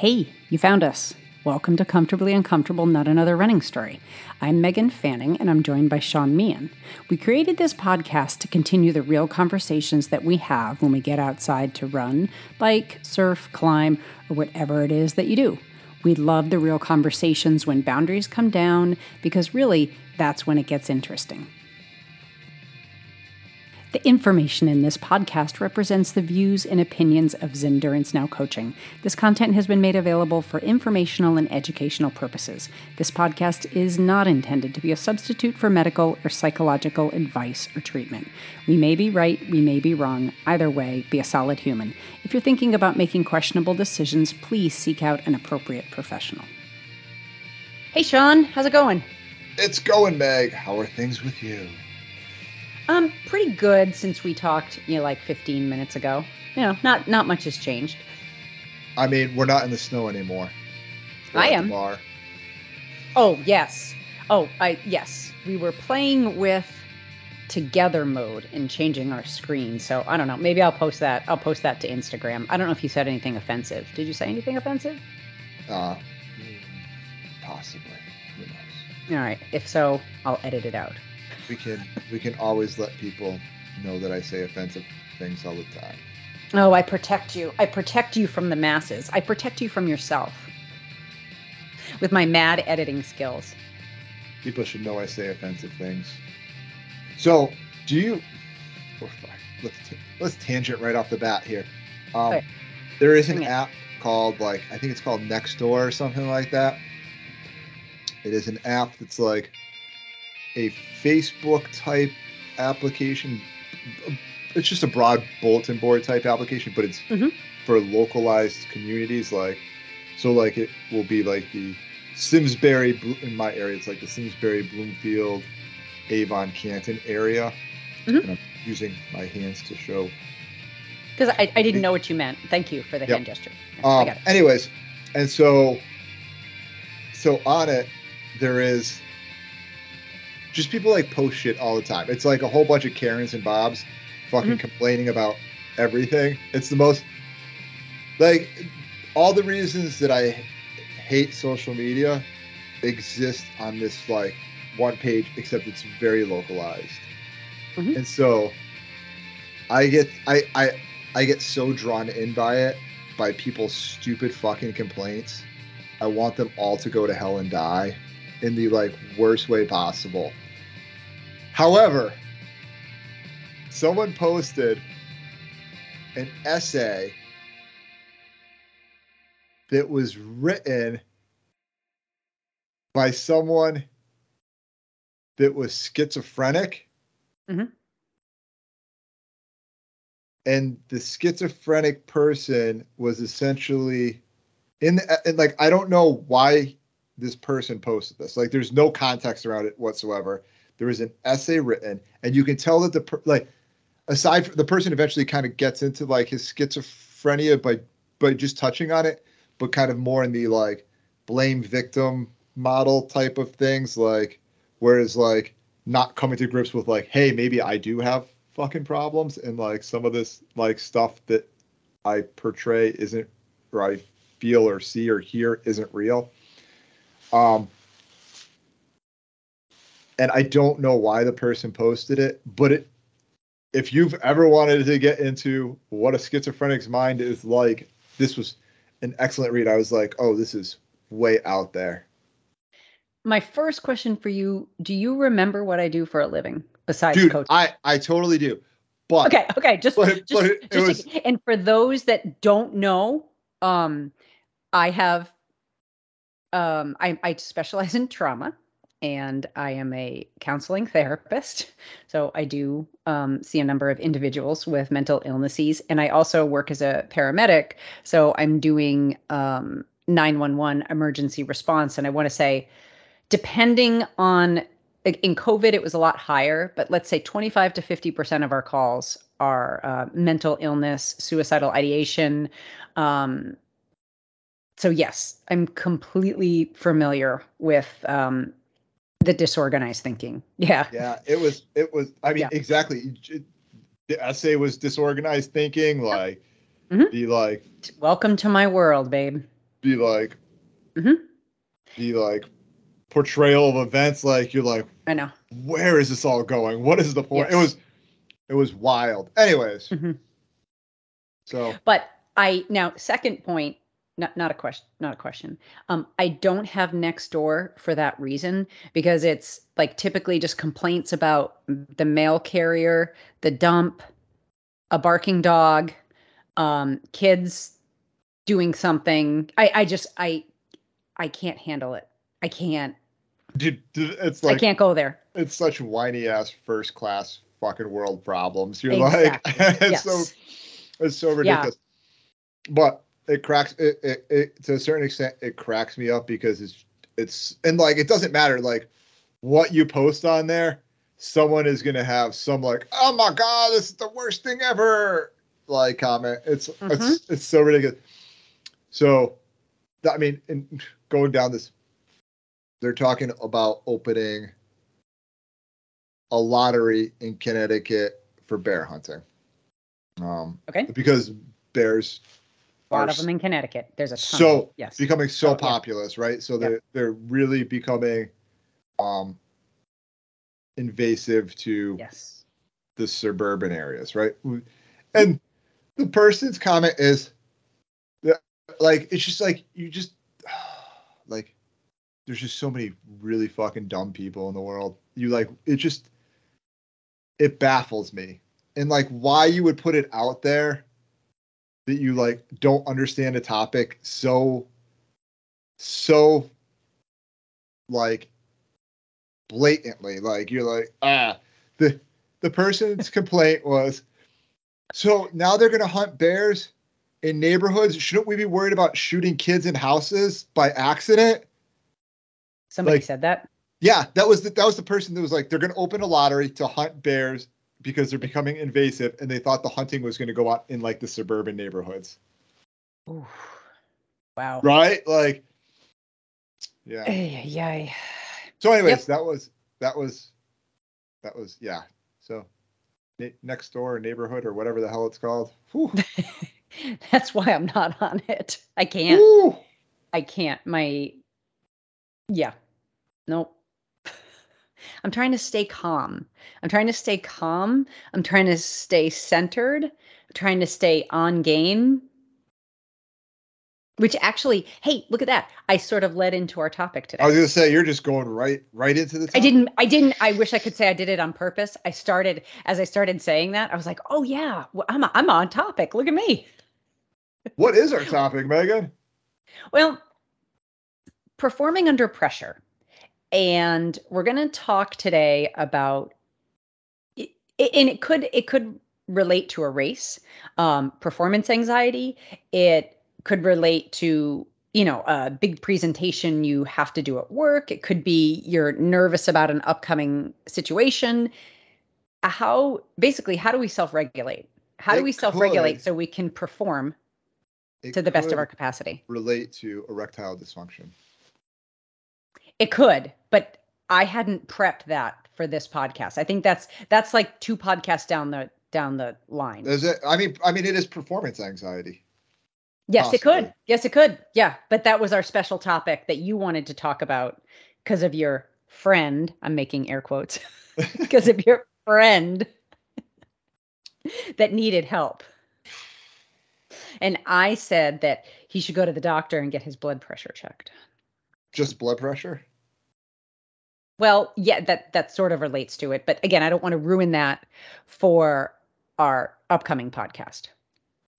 Hey, you found us. Welcome to Comfortably Uncomfortable Not Another Running Story. I'm Meghan Fanning and I'm joined by Sean Meehan. We created this podcast to continue the real conversations that we have when we get outside to run, bike, surf, climb, or whatever it is that you do. We love the real conversations when boundaries come down because really that's when it gets interesting. The information in this podcast represents the views and opinions of Zendurance Now Coaching. This content has been made available for informational and educational purposes. This podcast is not intended to be a substitute for medical or psychological advice or treatment. We may be right, we may be wrong. Either way, be a solid human. If you're thinking about making questionable decisions, please seek out an appropriate professional. Hey, Sean, how's it going? It's going, Meg. How are things with you? Um, pretty good since we talked, you know, like 15 minutes ago. You know, not not much has changed. I mean, we're not in the snow anymore. We're I am. Oh yes. Oh, I yes. We were playing with together mode and changing our screen. So I don't know. Maybe I'll post that. I'll post that to Instagram. I don't know if you said anything offensive. Did you say anything offensive? Uh, possibly. All right. If so, I'll edit it out we can we can always let people know that I say offensive things all the time. Oh, I protect you. I protect you from the masses. I protect you from yourself with my mad editing skills. People should know I say offensive things. So, do you? let's let's tangent right off the bat here. Um, right. There is an app called like I think it's called Nextdoor or something like that. It is an app that's like a Facebook type application. It's just a broad bulletin board type application, but it's mm-hmm. for localized communities. Like, so like it will be like the Simsbury in my area. It's like the Simsbury, Bloomfield, Avon, Canton area. Mm-hmm. And I'm using my hands to show. Because I, I didn't know what you meant. Thank you for the yep. hand gesture. Um, anyways, and so so on it there is just people like post shit all the time. It's like a whole bunch of Karens and Bobs fucking mm-hmm. complaining about everything. It's the most like all the reasons that I hate social media exist on this like one page, except it's very localized. Mm-hmm. And so I get I I I get so drawn in by it by people's stupid fucking complaints. I want them all to go to hell and die in the like worst way possible. However, someone posted an essay that was written by someone that was schizophrenic. Mm-hmm. And the schizophrenic person was essentially in the, and like I don't know why this person posted this. Like there's no context around it whatsoever. There is an essay written, and you can tell that the per, like aside from the person eventually kind of gets into like his schizophrenia by by just touching on it, but kind of more in the like blame victim model type of things, like whereas like not coming to grips with like, hey, maybe I do have fucking problems, and like some of this like stuff that I portray isn't or I feel or see or hear isn't real. Um, and I don't know why the person posted it, but it if you've ever wanted to get into what a schizophrenic's mind is like, this was an excellent read. I was like, oh, this is way out there. My first question for you, do you remember what I do for a living besides Dude, coaching? I I totally do. But Okay, okay, just, but, just, but just was, and for those that don't know, um I have um I I specialize in trauma and I am a counseling therapist. So I do um, see a number of individuals with mental illnesses, and I also work as a paramedic. So I'm doing um, 911 emergency response, and I want to say, depending on in COVID, it was a lot higher, but let's say 25 to 50 percent of our calls are uh, mental illness, suicidal ideation. Um, so yes, I'm completely familiar with um, the disorganized thinking. Yeah. Yeah, it was it was I mean yeah. exactly the essay was disorganized thinking like mm-hmm. the like welcome to my world, babe. be like, Mhm. be like portrayal of events. Like you're like, I know. where is this all going? What is the point? It was, it was wild. Anyways, Mhm. so But I now second point, not not a question, not a question. Um, I don't have Nextdoor for that reason because it's like typically just complaints about the mail carrier, the dump, a barking dog, um, kids doing something. I I just I I can't handle it. I can't. dude, it's I can't go there. it's such whiny ass first class fucking world problems. You're Exactly. like, it's Yes. so it's so Yeah. ridiculous. But it cracks it, it, it to a certain extent it cracks me up because it's it's and like it doesn't matter like what you post on there, someone is gonna have some like, oh my god, this is the worst thing ever like comment. It's it's Mm-hmm. it's so ridiculous. So I mean, in going down this, they're talking about opening a lottery in Connecticut for bear hunting. Um, Okay. because bears A lot of them in Connecticut. There's a ton. so of, yes. becoming so Oh, yeah. populous, right? So they're they're really becoming um invasive to yes. the suburban areas, right? And the person's comment is that like it's just like you just like there's just so many really fucking dumb people in the world. You like it just it baffles me. And like why you would put it out there that you like don't understand a topic so so like blatantly. Like you're like ah the the person's complaint was so now they're going to hunt bears in neighborhoods. Shouldn't we be worried about shooting kids in houses by accident? Somebody like- said that. yeah that was the, that was the person that was like they're going to open a lottery to hunt bears because they're becoming invasive and they thought the hunting was going to go out in like the suburban neighborhoods Ooh. Wow. right like yeah ay. so anyways Yep. that was that was that was yeah so ne- next door neighborhood or whatever the hell it's called That's why I'm not on it. I can't. Woo. I can't. My yeah. Nope. I'm trying to stay calm. I'm trying to stay calm. I'm trying to stay centered. I'm trying to stay on game. Which actually, hey, look at that. I sort of led into our topic today. I was gonna say you're just going right right into the. I didn't. I didn't. I wish I could say I did it on purpose. I started as I started saying that. I was like, "Oh yeah, well, I'm I'm on topic. Look at me." What is our topic, Meghan? Well, performing under pressure, and we're going to talk today about, it, and it could it could relate to a race, um, performance anxiety. It could relate to you know a big presentation you have to do at work. It could be you're nervous about an upcoming situation. How basically how do we self-regulate? How do we self-regulate could. so we can perform to the best of our capacity? relate to erectile dysfunction. It could, but I hadn't prepped that for this podcast. I think that's that's like two podcasts down the down the line. Is it? I mean, I mean, it is performance anxiety. yes, it could. Yes, it could. Yeah, but that was our special topic that you wanted to talk about because of your friend. I'm making air quotes because of your friend that needed help. And I said that he should go to the doctor and get his blood pressure checked. Just blood pressure. Well, yeah, that that sort of relates to it, but again, I don't want to ruin that for our upcoming podcast.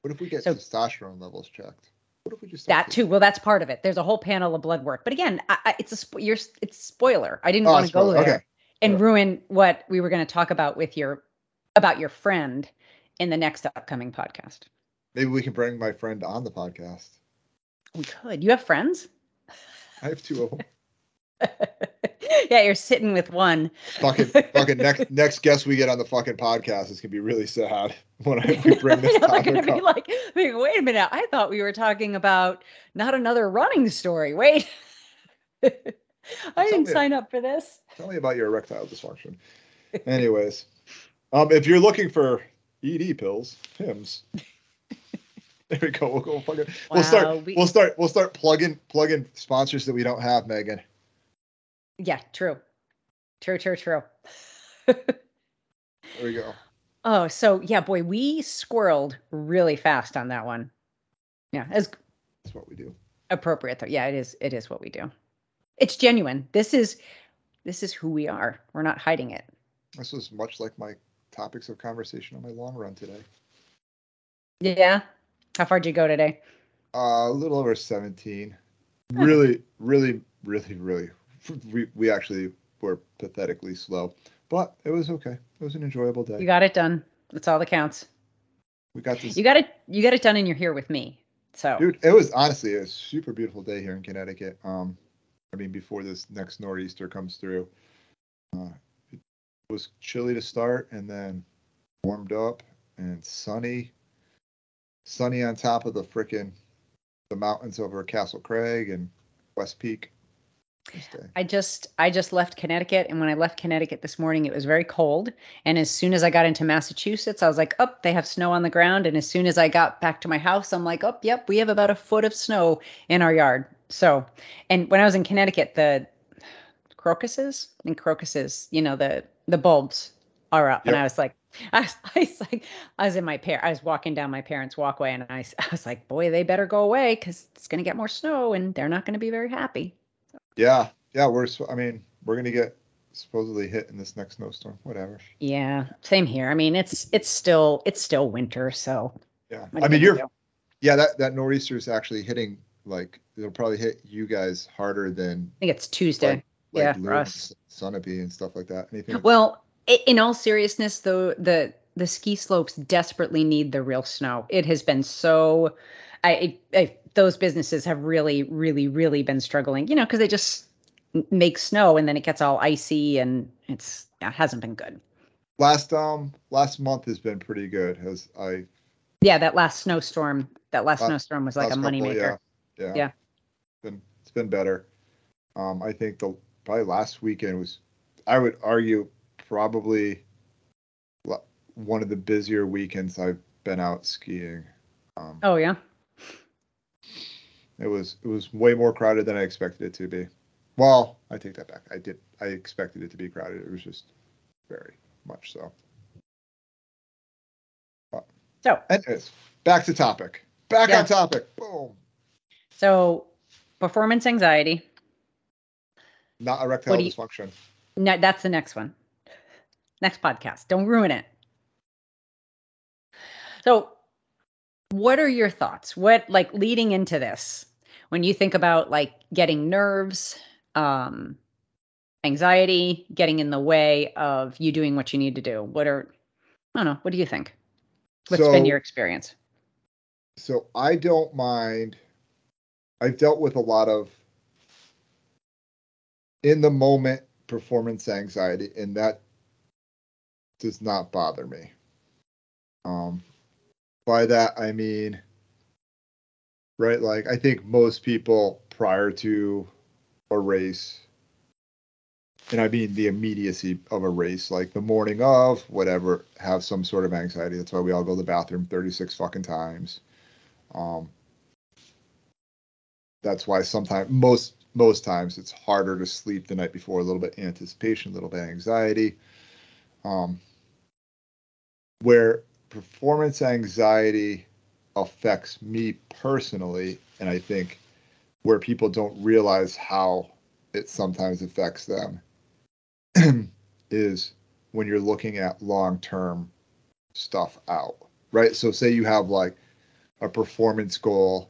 What if we get So- testosterone levels checked? What if we just That too. Well, that's part of it. There's a whole panel of blood work, but again, I, I, it's a spo- you're it's spoiler. I didn't Oh, want to go there Okay. and Sure. ruin what we were going to talk about with your about your friend in the next upcoming podcast. Maybe we can bring my friend on the podcast. We could. You have friends? I have two of them. yeah, you're sitting with one. fucking fucking next next guest we get on the fucking podcast is gonna be really sad when I we bring this They're to be up. like, wait, wait a minute. I thought we were talking about not another running story. Wait. I didn't me- sign up for this. Tell me about your erectile dysfunction. Anyways, um, if you're looking for ED pills, Hims, There we go. We'll go fucking. Wow, we'll start. We, will start. We'll start plugging plugging sponsors that we don't have, Meghan. Yeah, true. True. True. True. there we go. Oh, so yeah, boy, we squirreled really fast on that one. Yeah, as that's what we do. Appropriate though. Yeah, it is. It is what we do. It's genuine. This is this is who we are. We're not hiding it. This was much like my topics of conversation on my long run today. Yeah. How far did you go today? Uh, a little over 17. Really, really, really, really. We, we actually were pathetically slow, but it was okay. It was an enjoyable day. You got it done. That's all that counts. We got this. You got it. You got it done, and you're here with me. So, dude, it was honestly a super beautiful day here in Connecticut. Um, I mean, before this next nor'easter comes through, uh, it was chilly to start, and then warmed up and sunny sunny on top of the frickin' the mountains over Castle Craig and West Peak. I just I just left Connecticut and when I left Connecticut this morning it was very cold and as soon as I got into Massachusetts I was like, "Oh, they have snow on the ground." And as soon as I got back to my house, I'm like, "Oh, yep, we have about a foot of snow in our yard." So, and when I was in Connecticut, the crocuses and crocuses, you know, the the bulbs are up yep. and I was like, I was, I was, like, I was in my par- I was walking down my parents' walkway, and I, I was like, boy, they better go away because it's going to get more snow, and they're not going to be very happy. Yeah, yeah, we're. I mean, we're to get supposedly hit in this next snowstorm. Whatever. Yeah, same here. I mean, it's it's still it's still winter, so. Yeah, I mean, you're. Yeah, that that nor'easter is actually hitting like it'll probably hit you guys harder than. I think it's Tuesday. Like, like yeah, for us. Sunapee and stuff like that. Anything? Well, in all seriousness, though, the the ski slopes desperately need the real snow. It has been so. I, I those businesses have really, really, really been struggling. You know, because they just make snow and then it gets all icy and it's yeah, it hasn't been good. Last um last month has been pretty good. Has I? Yeah, that last snowstorm. That last, last snowstorm was like a moneymaker. Yeah, yeah. Yeah. It's been it's been better. Um, I think the probably last weekend was. I would argue probably one of the busier weekends I've been out skiing. Um, oh yeah. It was it was way more crowded than I expected it to be. Well, I take that back. I did I expected it to be crowded. It was just very much so. But, so, anyways, back to topic. Back yeah. on topic. Boom. So, performance anxiety. Not erectile dysfunction. No, that's the next one. Next podcast. Don't ruin it. So, what are your thoughts? What like leading into this when you think about like getting nerves, um, anxiety getting in the way of you doing what you need to do? What are I don't know. What do you think? What's so, been your experience? So I don't mind. I've dealt with a lot of in the moment performance anxiety, and that does not bother me. Um, by that I mean, right? Like I think most people prior to a race, and I mean the immediacy of a race, like the morning of, whatever, have some sort of anxiety. That's why we all go to the bathroom 36 fucking times. Um, that's why sometimes most most times it's harder to sleep the night before. A little bit anticipation, a little bit anxiety. Um, where performance anxiety affects me personally, and I think where people don't realize how it sometimes affects them is when you're looking at long term stuff out, right? So, say you have like a performance goal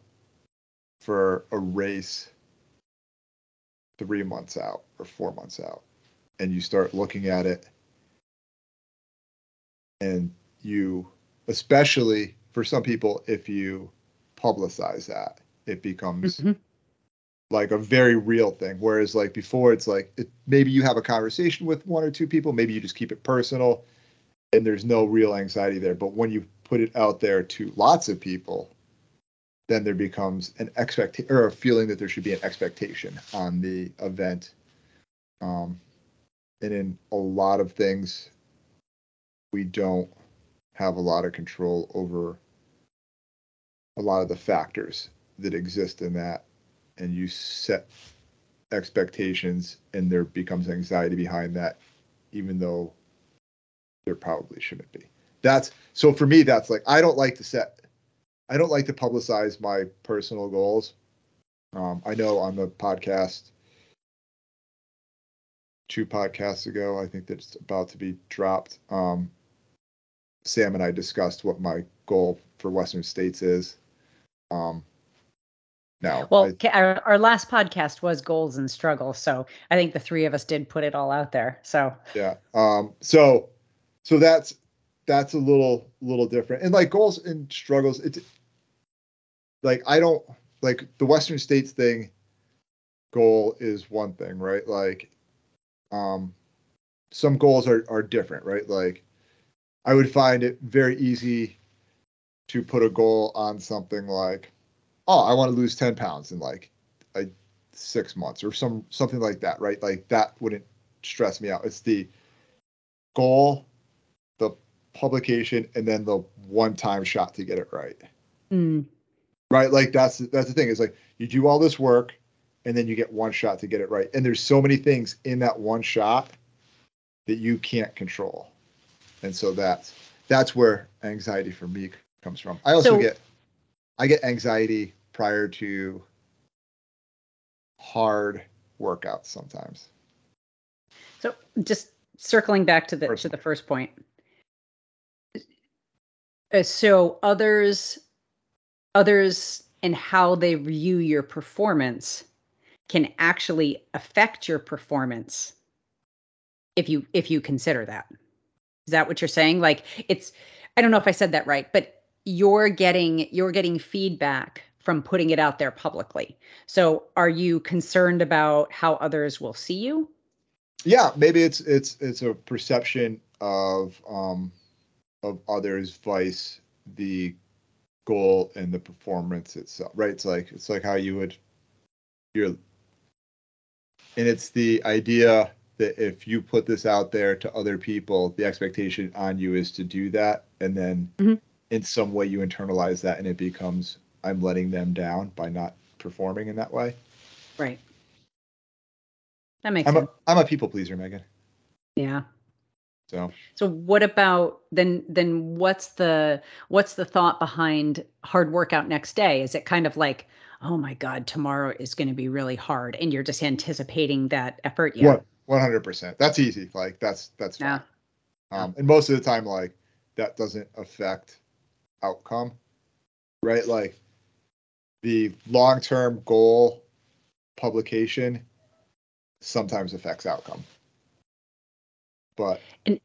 for a race three months out or four months out, and you start looking at it and you especially for some people if you publicize that it becomes mm-hmm. like a very real thing. Whereas like before it's like it, maybe you have a conversation with one or two people maybe you just keep it personal and there's no real anxiety there. But when you put it out there to lots of people then there becomes an expectation or a feeling that there should be an expectation on the event. Um, and in a lot of things we don't have a lot of control over a lot of the factors that exist in that and you set expectations and there becomes anxiety behind that even though there probably shouldn't be. That's so for me that's like i don't like to set i don't like to publicize my personal goals. Um, i know on the podcast two podcasts ago i think that's about to be dropped. Um, sam and i discussed what my goal for western states is um, now, well, I, our, our last podcast was goals and struggles, so I think the three of us did put it all out there. So yeah, um, so so that's that's a little little different, and like goals and struggles, it's like I don't like the Western States thing. Goal is one thing, right? Like, um, some goals are are different, right? Like, I would find it very easy to put a goal on something like oh, I want to lose 10 pounds in like a, six months or some something like that, right? Like that wouldn't stress me out. It's the goal, the publication, and then the one time shot to get it right. Mm. Right? Like that's that's the thing. Is like you do all this work and then you get one shot to get it right. And there's so many things in that one shot that you can't control. And so that's that's where anxiety for me comes from. I also so, get I get anxiety prior to hard workouts sometimes. So just circling back to the Personally. to the first point. Uh, so others others and how they view your performance can actually affect your performance if you if you consider that. Is that what you're saying? Like it's I don't know if I said that right, but you're getting you're getting feedback from putting it out there publicly. So are you concerned about how others will see you? Yeah, maybe it's it's it's a perception of um of others vice the goal and the performance itself. Right? It's like it's like how you would you're and it's the idea that if you put this out there to other people, the expectation on you is to do that. And then mm-hmm. in some way you internalize that and it becomes, I'm letting them down by not performing in that way. Right. That makes I'm sense. A, I'm a people pleaser, Meghan. Yeah. So. so what about then then what's the what's the thought behind hard workout next day? Is it kind of like, oh my God, tomorrow is going to be really hard and you're just anticipating that effort? Yeah. 100%. That's easy. Like that's that's yeah. fine. Um, and most of the time, like that doesn't affect outcome, right? Like the long-term goal publication sometimes affects outcome. But and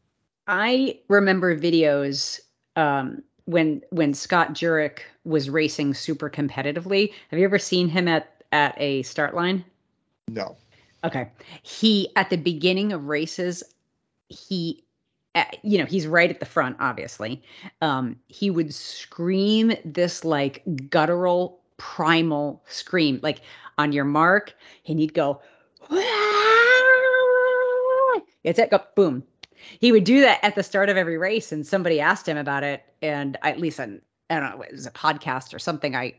I remember videos um, when when Scott Jurek was racing super competitively. Have you ever seen him at at a start line? No. Okay. He at the beginning of races, he you know, he's right at the front, obviously. Um, he would scream this like guttural, primal scream, like on your mark, and he'd go, it's it, go, boom. He would do that at the start of every race, and somebody asked him about it, and at least on, I don't know, it was a podcast or something I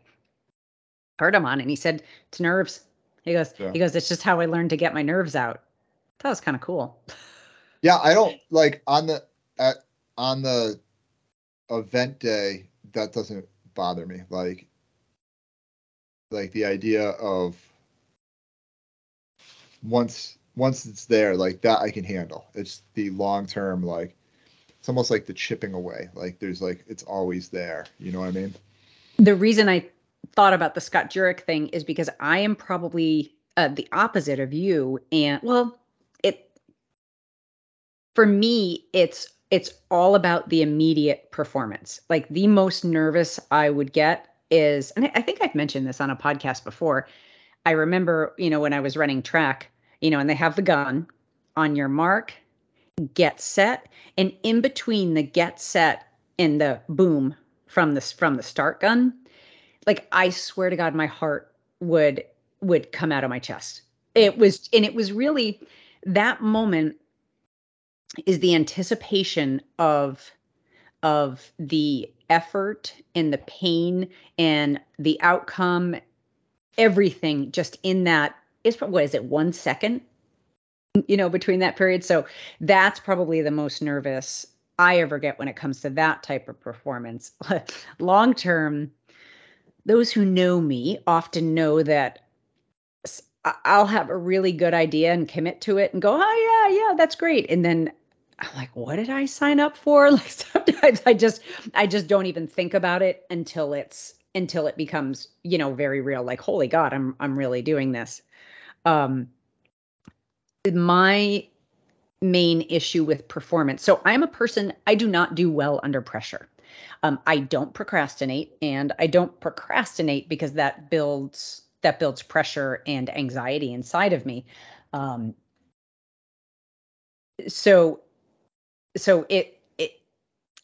heard him on, and he said, "It's nerves." He goes, yeah. he goes, "It's just how I learned to get my nerves out." That was kind of cool. Yeah, I don't like on the at on the event day that doesn't bother me. Like like the idea of once once it's there, like that I can handle. It's the long term like it's almost like the chipping away. Like there's like it's always there. You know what I mean? The reason I thought about the Scott Jurek thing is because I am probably uh, the opposite of you. And well, it for me, it's it's all about the immediate performance. Like the most nervous I would get is, and I think I've mentioned this on a podcast before. I remember, you know, when I was running track, you know, and they have the gun on your mark, get set, and in between the get set and the boom from this from the start gun, like I swear to God, my heart would would come out of my chest. It was, and it was really that moment is the anticipation of of the effort and the pain and the outcome, everything just in that is what is it, one second? You know, between that period. So that's probably the most nervous I ever get when it comes to that type of performance. Long term, those who know me often know that I'll have a really good idea and commit to it and go, oh yeah, yeah, that's great. And then I'm like, what did I sign up for? Like sometimes I just I just don't even think about it until it's until it becomes, you know, very real. Like, holy God, I'm I'm really doing this. Um my main issue with performance. So I'm a person I do not do well under pressure. Um, I don't procrastinate, and I don't procrastinate because that builds that builds pressure and anxiety inside of me. Um, so so it it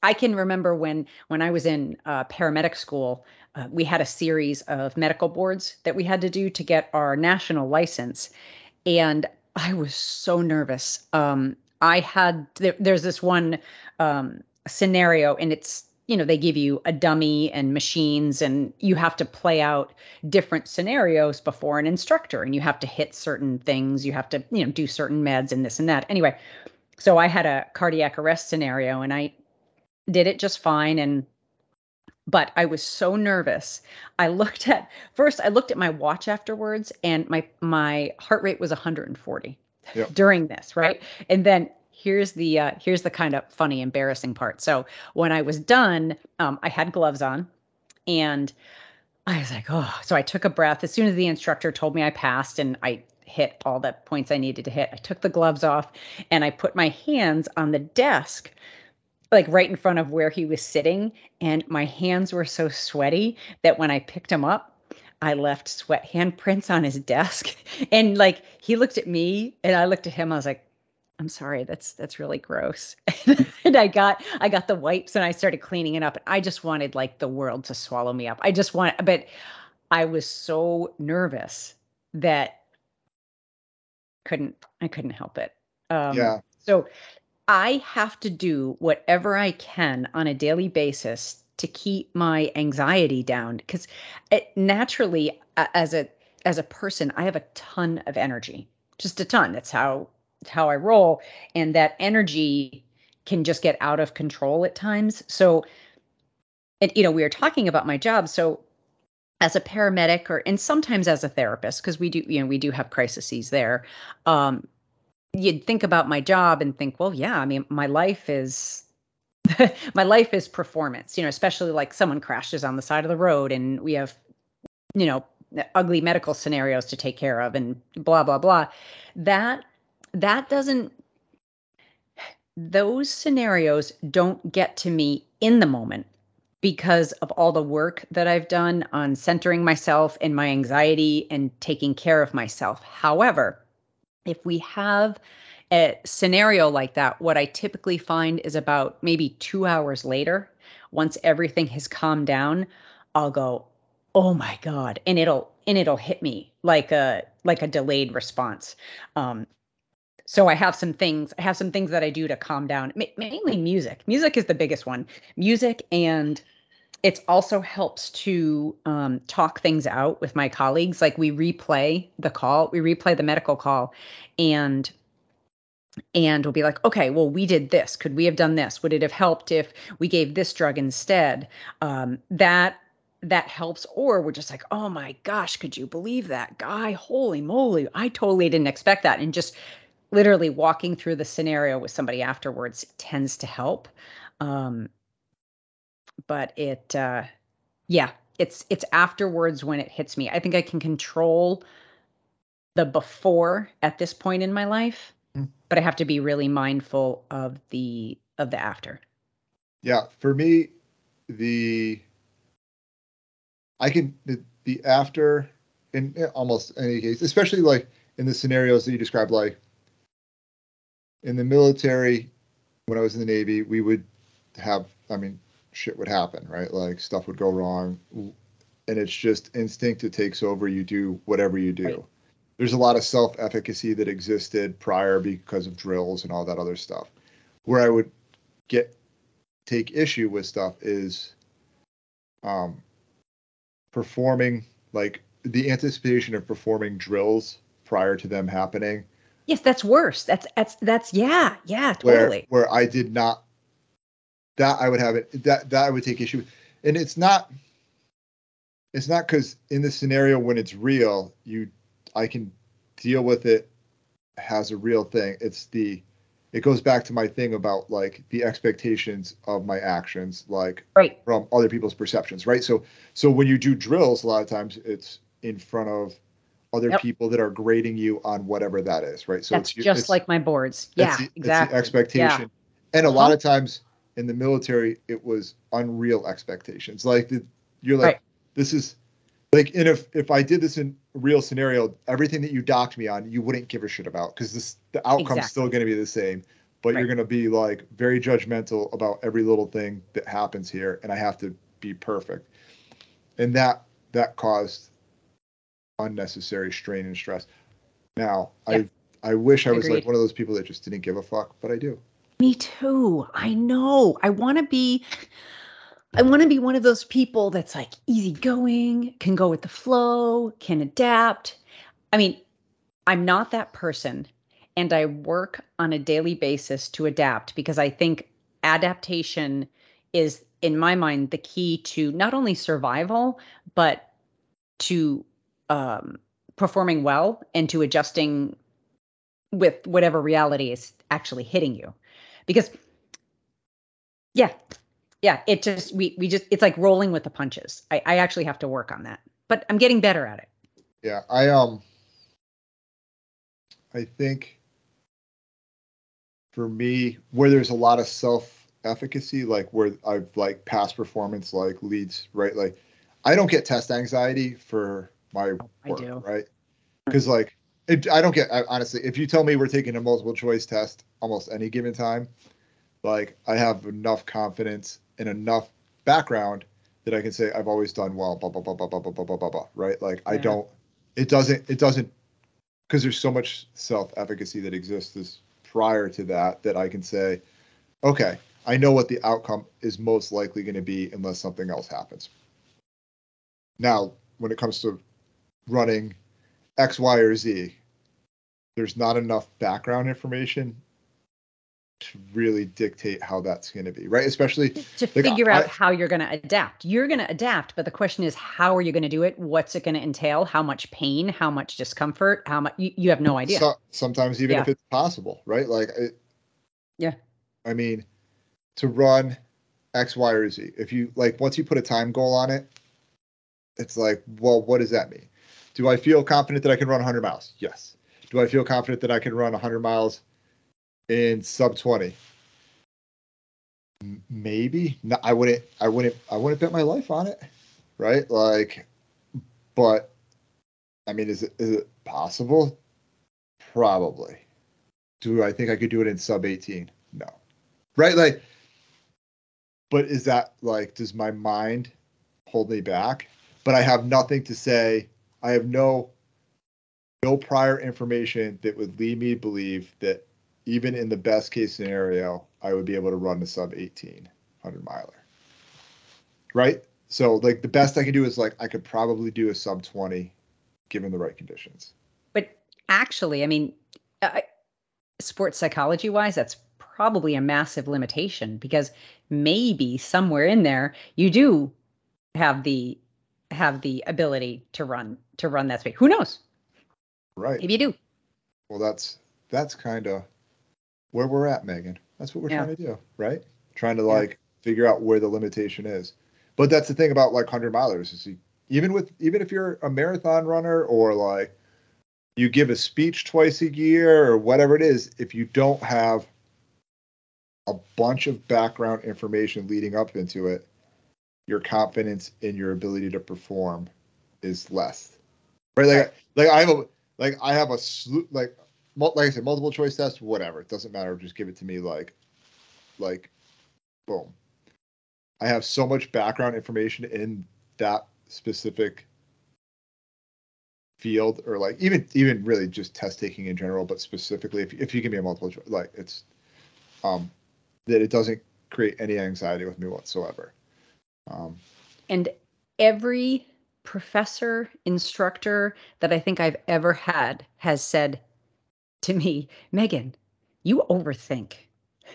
I can remember when when I was in uh, paramedic school, uh, we had a series of medical boards that we had to do to get our national license, and I was so nervous. Um, I had there, there's this one um, scenario, and it's you know they give you a dummy and machines and you have to play out different scenarios before an instructor and you have to hit certain things you have to you know do certain meds and this and that. Anyway so i had a cardiac arrest scenario and i did it just fine and but i was so nervous. I looked at first i looked at my watch afterwards and my my heart rate was 140 yep. during this right? And then here's the uh, here's the kind of funny embarrassing part so when i was done um, i had gloves on and i was like oh so i took a breath as soon as the instructor told me i passed and i hit all the points i needed to hit i took the gloves off and i put my hands on the desk like right in front of where he was sitting and my hands were so sweaty that when i picked him up I left sweat handprints on his desk. And like he looked at me and I looked at him. I was like, I'm sorry, that's that's really gross. and I got I got the wipes and I started cleaning it up. And I just wanted like the world to swallow me up. I just want but I was so nervous that couldn't I couldn't help it. Um, yeah. So I have to do whatever I can on a daily basis to keep my anxiety down because naturally as a as a person I have a ton of energy just a ton that's how how I roll and that energy can just get out of control at times. So and you know, we are talking about my job. So as a paramedic or and sometimes as a therapist, because we do, you know, we do have crises there. Um, you'd think about my job and think, well, yeah, I mean, my life is my life is performance, you know, especially like someone crashes on the side of the road and we have, you know, ugly medical scenarios to take care of and blah, blah, blah. That that doesn't those scenarios don't get to me in the moment because of all the work that I've done on centering myself and my anxiety and taking care of myself. However, if we have a scenario like that, what I typically find is about maybe two hours later, once everything has calmed down, I'll go, oh my God. And it'll and it'll hit me like a like a delayed response. Um, so i have some things i have some things that i do to calm down mainly music. Music is the biggest one. Music and it also helps to um, talk things out with my colleagues. Like we replay the call we replay the medical call and and we'll be like okay well we did this. Could we have done this? Would it have helped if we gave this drug instead? Um, that that helps or we're just like oh my gosh could you believe that guy? Holy moly i totally didn't expect that and just literally walking through the scenario with somebody afterwards tends to help. Um, but it, uh, yeah, it's it's afterwards when it hits me. I think I can control the before at this point in my life, mm. but I have to be really mindful of the of the after. Yeah, for me, the I can the, the after in almost any case, especially like in the scenarios that you described, like in the military, when I was in the Navy, we would have, I mean, shit would happen, right? Like stuff would go wrong. And it's just instinct that takes over. You do whatever you do. Right. There's a lot of self efficacy that existed prior because of drills and all that other stuff. Where I would get take issue with stuff is um, performing like the anticipation of performing drills prior to them happening. Yes, that's worse. That's that's that's yeah, yeah, totally. Where, where I did not that I would have it that that I would take issue with. And it's not it's not because in the scenario when it's real, you I can deal with it has a real thing. It's the it goes back to my thing about like the expectations of my actions, like right. from other people's perceptions, right? So so when you do drills, a lot of times it's in front of other yep. people that are grading you on whatever that is, right? So That's it's just it's, like my boards. Yeah, the, exactly. expectation, yeah. and a lot of times in the military, it was unreal expectations. Like the, you're like, right. this is like, and if if I did this in a real scenario, everything that you docked me on, you wouldn't give a shit about because this the outcome's exactly. still going to be the same. But right. you're going to be like very judgmental about every little thing that happens here, and I have to be perfect, and that that caused unnecessary strain and stress. Now, yeah. I I wish I was Agreed. like one of those people that just didn't give a fuck, but I do. Me too. I know. I want to be I want to be one of those people that's like easygoing, can go with the flow, can adapt. I mean, I'm not that person and I work on a daily basis to adapt because I think adaptation is in my mind the key to not only survival but to um, performing well and to adjusting with whatever reality is actually hitting you. Because yeah yeah it just we we just it's like rolling with the punches. I i actually have to work on that. But i'm getting better at it. Yeah i um i think for me where there's a lot of self efficacy like where i've like past performance like leads right? Like i don't get test anxiety for my work, right? Because like it, I don't get I, honestly. If you tell me we're taking a multiple choice test almost any given time, like I have enough confidence and enough background that I can say I've always done well. Blah blah blah blah blah blah blah blah blah. blah right? Like yeah. I don't. It doesn't. It doesn't. Because there's so much self-efficacy that exists prior to that that I can say, okay, I know what the outcome is most likely going to be unless something else happens. Now, when it comes to running X, Y, or Z, there's not enough background information to really dictate how that's going to be, right? Especially to like, figure I, out how you're going to adapt. You're going to adapt, but the question is, how are you going to do it? What's it going to entail? How much pain? How much discomfort? How much? You, you have no idea. So, sometimes even yeah. if it's possible, right? Like, it, yeah. I mean, to run X, Y, or Z, if you like, once you put a time goal on it, it's like, well, what does that mean? Do I feel confident that I can run 100 miles? Yes. Do I feel confident that I can run 100 miles in sub 20? Maybe. No, I wouldn't. I wouldn't. I wouldn't bet my life on it, right? Like, but I mean, is it is it possible? Probably. Do I think I could do it in sub 18? No. Right? Like, but is that like, does my mind hold me back? But I have nothing to say I have no no prior information that would lead me to believe that even in the best case scenario, I would be able to run a sub 1800 miler. Right? So like the best I can do is like I could probably do a sub 20 given the right conditions. But actually, I mean, sports psychology wise, that's probably a massive limitation because maybe somewhere in there you do have the have the ability to run to run that speed. Who knows? Right. Maybe you do. Well, that's that's kind of where we're at, Meghan. That's what we're yeah. trying to do, right? Trying to like yeah. figure out where the limitation is. But that's the thing about like hundred milers is you, even with even if you're a marathon runner or like you give a speech twice a year or whatever it is, if you don't have a bunch of background information leading up into it, your confidence in your ability to perform is less. Right? Like like I have a like I have a like like I said multiple choice test whatever it doesn't matter just give it to me like like boom. I have so much background information in that specific field or like even even really just test taking in general but specifically if, if you give me a multiple choice like it's um that it doesn't create any anxiety with me whatsoever um, And every professor, instructor that I think I've ever had has said to me, Meghan, you overthink.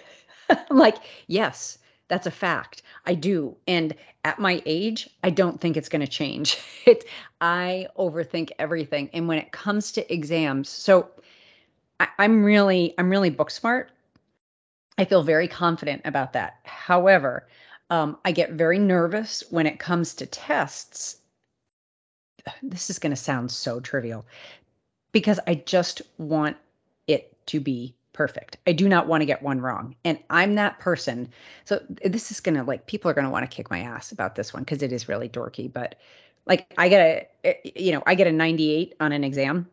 I'm like, yes, that's a fact. I do. And at my age, I don't think it's going to change. It I overthink everything. And when it comes to exams, so I, I'm really, I'm really book smart. I feel very confident about that. However, um, I get very nervous when it comes to tests. This is going to sound so trivial because I just want it to be perfect. I do not want to get one wrong. And I'm that person. So this is going to like people are going to want to kick my ass about this one because it is really dorky, but like I get a eh, you know, I get a 98 on an exam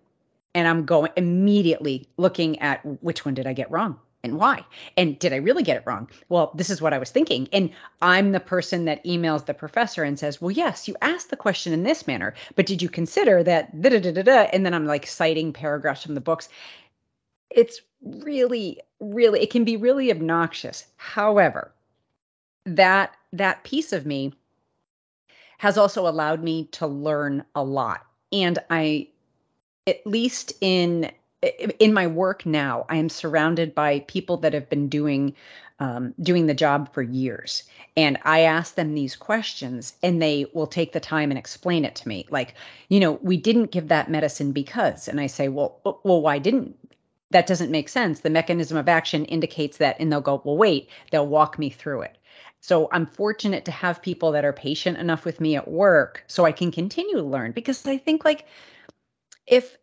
and I'm going immediately looking at which one did I get wrong? And why? And did I really get it wrong? Well, this is what I was thinking. And I'm the person that emails the professor and says, Well, yes, you asked the question in this manner, but did you consider that? Da, da, da, da, da? And then I'm like citing paragraphs from the books. It's really, really, it can be really obnoxious. However, that that piece of me has also allowed me to learn a lot. And I, at least in in my work now, I am surrounded by people that have been doing um, doing the job for years, and I ask them these questions, and they will take the time and explain it to me. Like, you know, we didn't give that medicine because, and I say, well, well, why didn't? That doesn't make sense. The mechanism of action indicates that, and they'll go, well, wait. They'll walk me through it. So I'm fortunate to have people that are patient enough with me at work so I can continue to learn because I think like if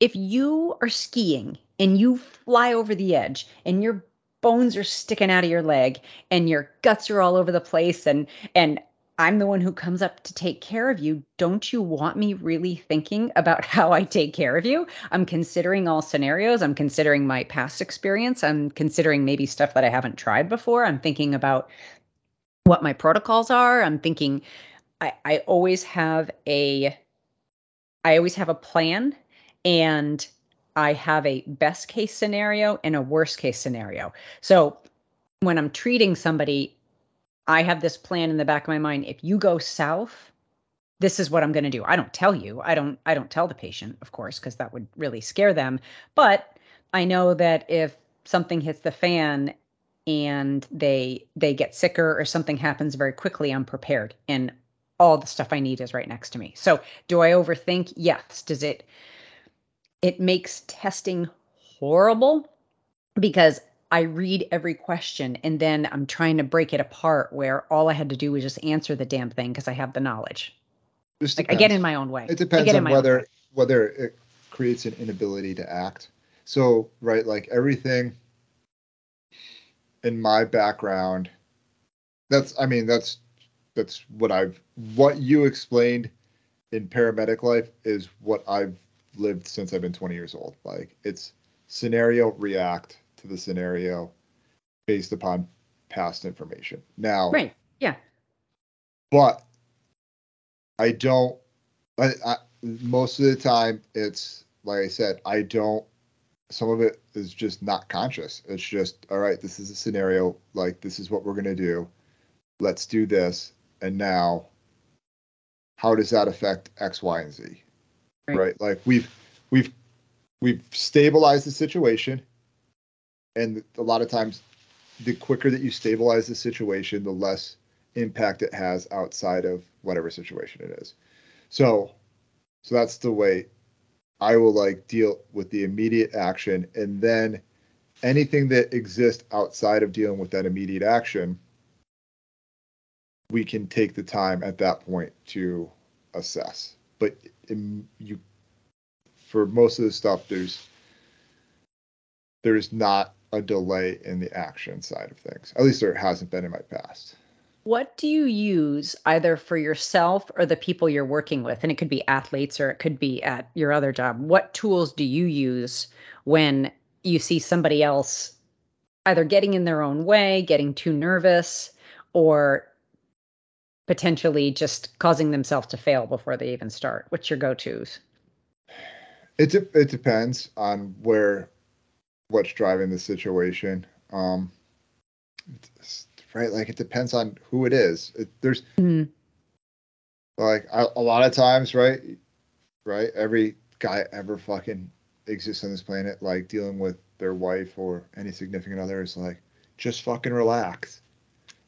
if you are skiing and you fly over the edge and your bones are sticking out of your leg and your guts are all over the place and and I'm the one who comes up to take care of you. Don't you want me really thinking about how I take care of you? I'm considering all scenarios. I'm considering my past experience. I'm considering maybe stuff that I haven't tried before. I'm thinking about what my protocols are. I'm thinking I, I always have a I always have a plan and I have a best case scenario and a worst case scenario. So when I'm treating somebody, I have this plan in the back of my mind. If you go south, this is what I'm going to do. I don't tell you. I don't I don't tell the patient, of course, because that would really scare them. But I know that if something hits the fan and they they get sicker or something happens very quickly, I'm prepared and all the stuff I need is right next to me. So, do I overthink? Yes. Does it it makes testing horrible because I read every question and then I'm trying to break it apart where all I had to do was just answer the damn thing because I have the knowledge. Like I get in my own way. It depends on whether whether it creates an inability to act. So, right, like everything in my background, that's I mean, that's that's what I've what you explained in paramedic life is what I've lived since I've been 20 years old. Like it's scenario react to the scenario based upon past information. Now, right, yeah, but I don't. I, I most of the time it's like I said, I don't. Some of it is just not conscious. It's just all right. This is a scenario. Like this is what we're gonna do. Let's do this. And now, how does that affect X, Y, and Z? Right. Like we've we've we've stabilized the situation, and a lot of times, the quicker that you stabilize the situation, the less impact it has outside of whatever situation it is. So, so that's the way I will like deal with the immediate action, and then anything that exists outside of dealing with that immediate action, we can take the time at that point to assess but in, you for most of the stuff there's there's not a delay in the action side of things. At least there hasn't been in my past. What do you use either for yourself or the people you're working with? And it could be athletes or it could be at your other job. What tools do you use when you see somebody else either getting in their own way, getting too nervous, or potentially just causing themselves to fail before they even start? What's your go-tos? It de- it depends on where what's driving the situation. Um, right, like it depends on who it is. It, there's mm-hmm. like a, a lot of times, right? Right, every guy ever fucking exists on this planet, like dealing with their wife or any significant other, is like just fucking relax.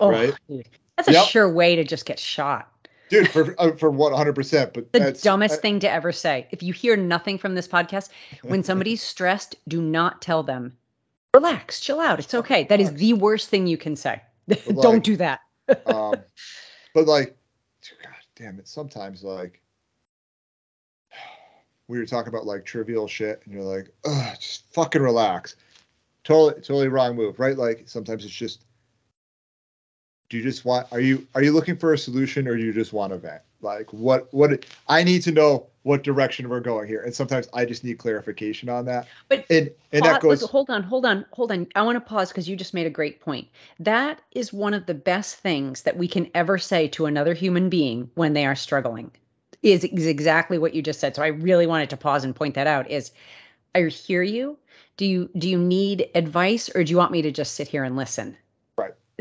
Oh, right? dude. That's a Yep. sure way to just get shot. dude for uh, for what 100 percent but The dumbest uh, thing to ever say. If you hear nothing from this podcast, when somebody's stressed, do not tell them, relax, chill out. It's okay. That is the worst thing you can say. like- Don't do that. um but like god damn it sometimes like we were talking about like trivial shit and you're like Ugh, just fucking relax totally totally wrong move right like sometimes it's just do you just want are you are you looking for a solution or do you just want a vent like what what i need to know what direction we're going here and sometimes i just need clarification on that But and and that Pause- goes hold on, hold on, hold on. I want to pause because you just made a great point. That is one of the best things that we can ever say to another human being when they are struggling. Is, is exactly what you just said. So I really wanted to pause and point that out. Is I hear you. Do you do you need advice or do you want me to just sit here and listen?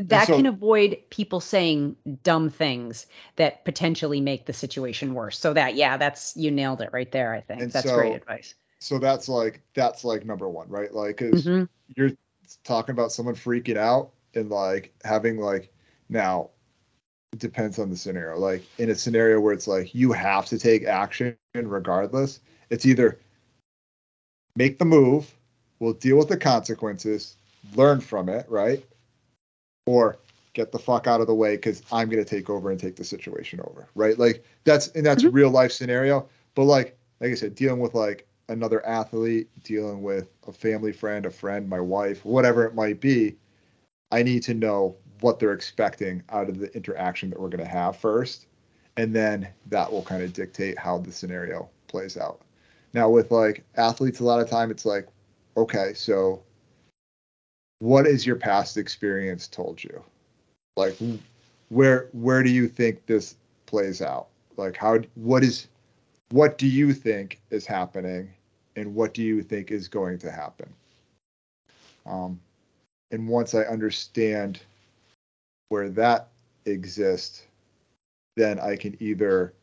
That so- can avoid people saying dumb things that potentially make the situation worse. So that yeah, that's you nailed it right there. I think that's great advice. so that's like that's like number one right like because Mhm. you're talking about someone freaking out and like having like now it depends on the scenario like in a scenario where it's like you have to take action regardless it's either make the move we'll deal with the consequences learn from it right or get the fuck out of the way because i'm going to take over and take the situation over right? Like that's and that's Mhm. real life scenario. But like like i said dealing with like another athlete dealing with a family friend a friend my wife whatever it might be i need to know what they're expecting out of the interaction that we're going to have first and then that will kind of dictate how the scenario plays out. Now with like athletes a lot of time it's like okay so what is your past experience told you? Like where where do you think this plays out? Like how what is what do you think is happening and what do you think is going to happen? Um, and once i understand where that exists then i can either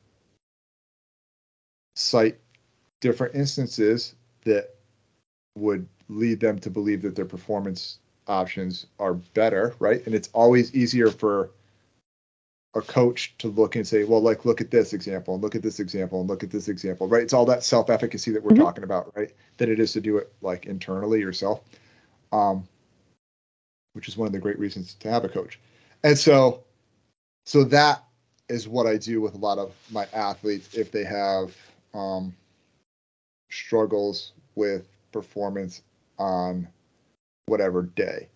cite different instances that would lead them to believe that their performance options are better right and it's always easier for a coach to look and say, well, like, look at this example, and look at this example, and look at this example, right? It's all that self efficacy that we're Mhm. talking about, right? Than it is to do it like internally yourself, um, which is one of the great reasons to have a coach. And so, so that is what I do with a lot of my athletes if they have um, struggles with performance on whatever day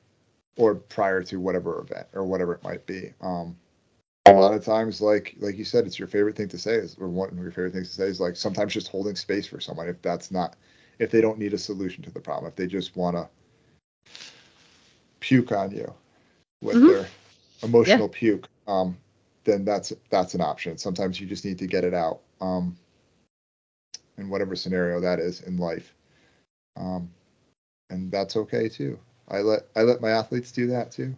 or prior to whatever event or whatever it might be. Um, a lot of times, like like you said, it's your favorite thing to say is, or one of your favorite things to say is like sometimes just holding space for someone if that's not, if they don't need a solution to the problem, if they just want to puke on you with Mhm. their emotional puke, um, then that's that's an option. Sometimes you just need to get it out, um, in whatever scenario that is in life, um, and that's okay too. I let I let my athletes do that too.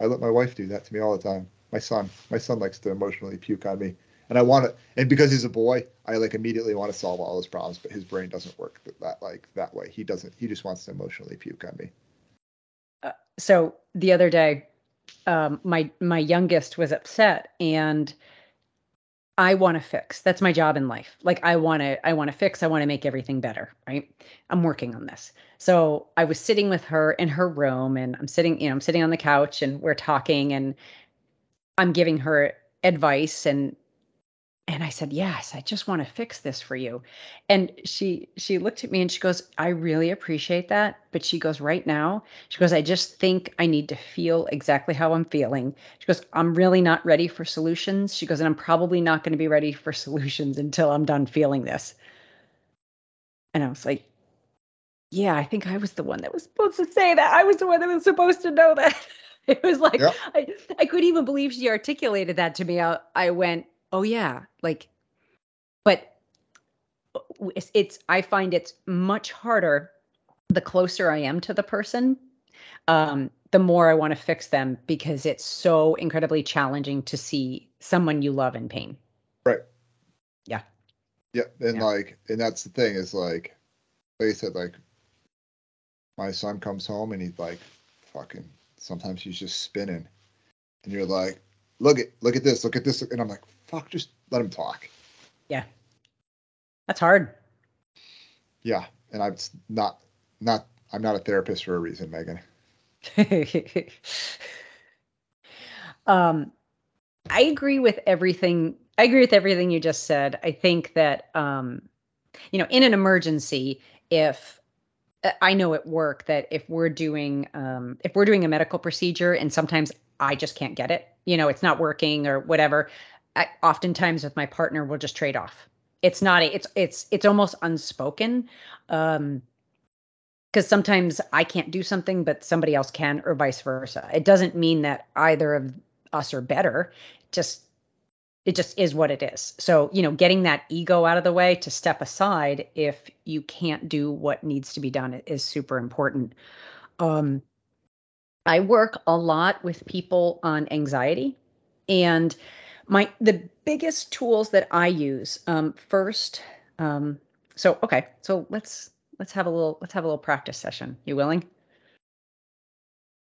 I let my wife do that to me all the time. My son, my son likes to emotionally puke on me, and I want to. And because he's a boy, I like immediately want to solve all his problems. But his brain doesn't work that, that like that way. He doesn't. He just wants to emotionally puke on me. so the other day um, my my youngest was upset and i want to fix. That's my job in life. Like i want to i want to fix. I want to make everything better right? I'm working on this. So i was sitting with her in her room and i'm sitting you know i'm sitting on the couch and we're talking and i'm giving her advice and and i said yes i just want to fix this for you. And she she looked at me and she goes i really appreciate that but she goes right now she goes i just think i need to feel exactly how i'm feeling. She goes i'm really not ready for solutions. She goes and i'm probably not going to be ready for solutions until i'm done feeling this. And i was like yeah i think i was the one that was supposed to say that. I was the one that was supposed to know that. It was like Yep. I, I couldn't even believe she articulated that to me. I, I went oh yeah like but it's, it's i find it's much harder the closer i am to the person um the more i want to fix them because it's so incredibly challenging to see someone you love in pain Right. Yeah. Yeah. And Yeah. like, and that's the thing is like, like I said, like, my son comes home and he's like, fucking, sometimes he's just spinning. And you're like, look at, look at this, look at this. And I'm like, fuck, just let him talk. Yeah, that's hard. Yeah. And I'm not, not, I'm not a therapist for a reason, Meghan. um, I agree with everything. I agree with everything you just said. I think that um, you know, in an emergency, if uh, I know at work that if we're doing um, if we're doing a medical procedure and sometimes I just can't get it, you know, it's not working or whatever. I, oftentimes with my partner, we'll just trade off. It's not a, it's it's it's almost unspoken. Um, because sometimes I can't do something, but somebody else can, or vice versa. It doesn't mean that either of us are better. Just it just is what it is. So, you know, getting that ego out of the way to step aside if you can't do what needs to be done is super important. Um, I work a lot with people on anxiety, and my the biggest tools that I use um, first. Um, so okay, so let's let's have a little let's have a little practice session. You willing?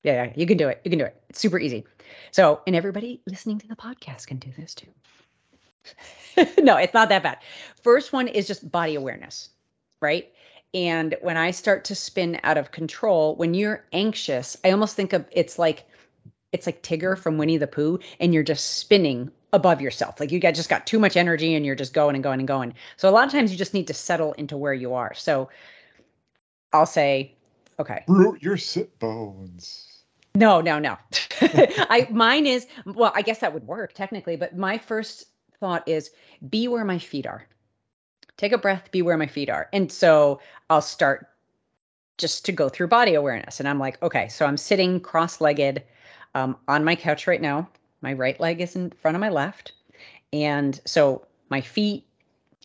Yeah, yeah, you can do it. You can do it. It's super easy. So, and everybody listening to the podcast can do this too. no, it's not that bad. First one is just body awareness, right? And when I start to spin out of control, when you're anxious, I almost think of it's like it's like Tigger from Winnie the Pooh, and you're just spinning above yourself. Like you got just got too much energy and you're just going and going and going. So a lot of times you just need to settle into where you are. So I'll say, okay. Root your sit bones. No, no, no. I mine is well, I guess that would work technically, but my first thought is be where my feet are. Take a breath, be where my feet are. And so I'll start just to go through body awareness. And I'm like, okay, so I'm sitting cross-legged um, on my couch right now. My right leg is in front of my left. And so my feet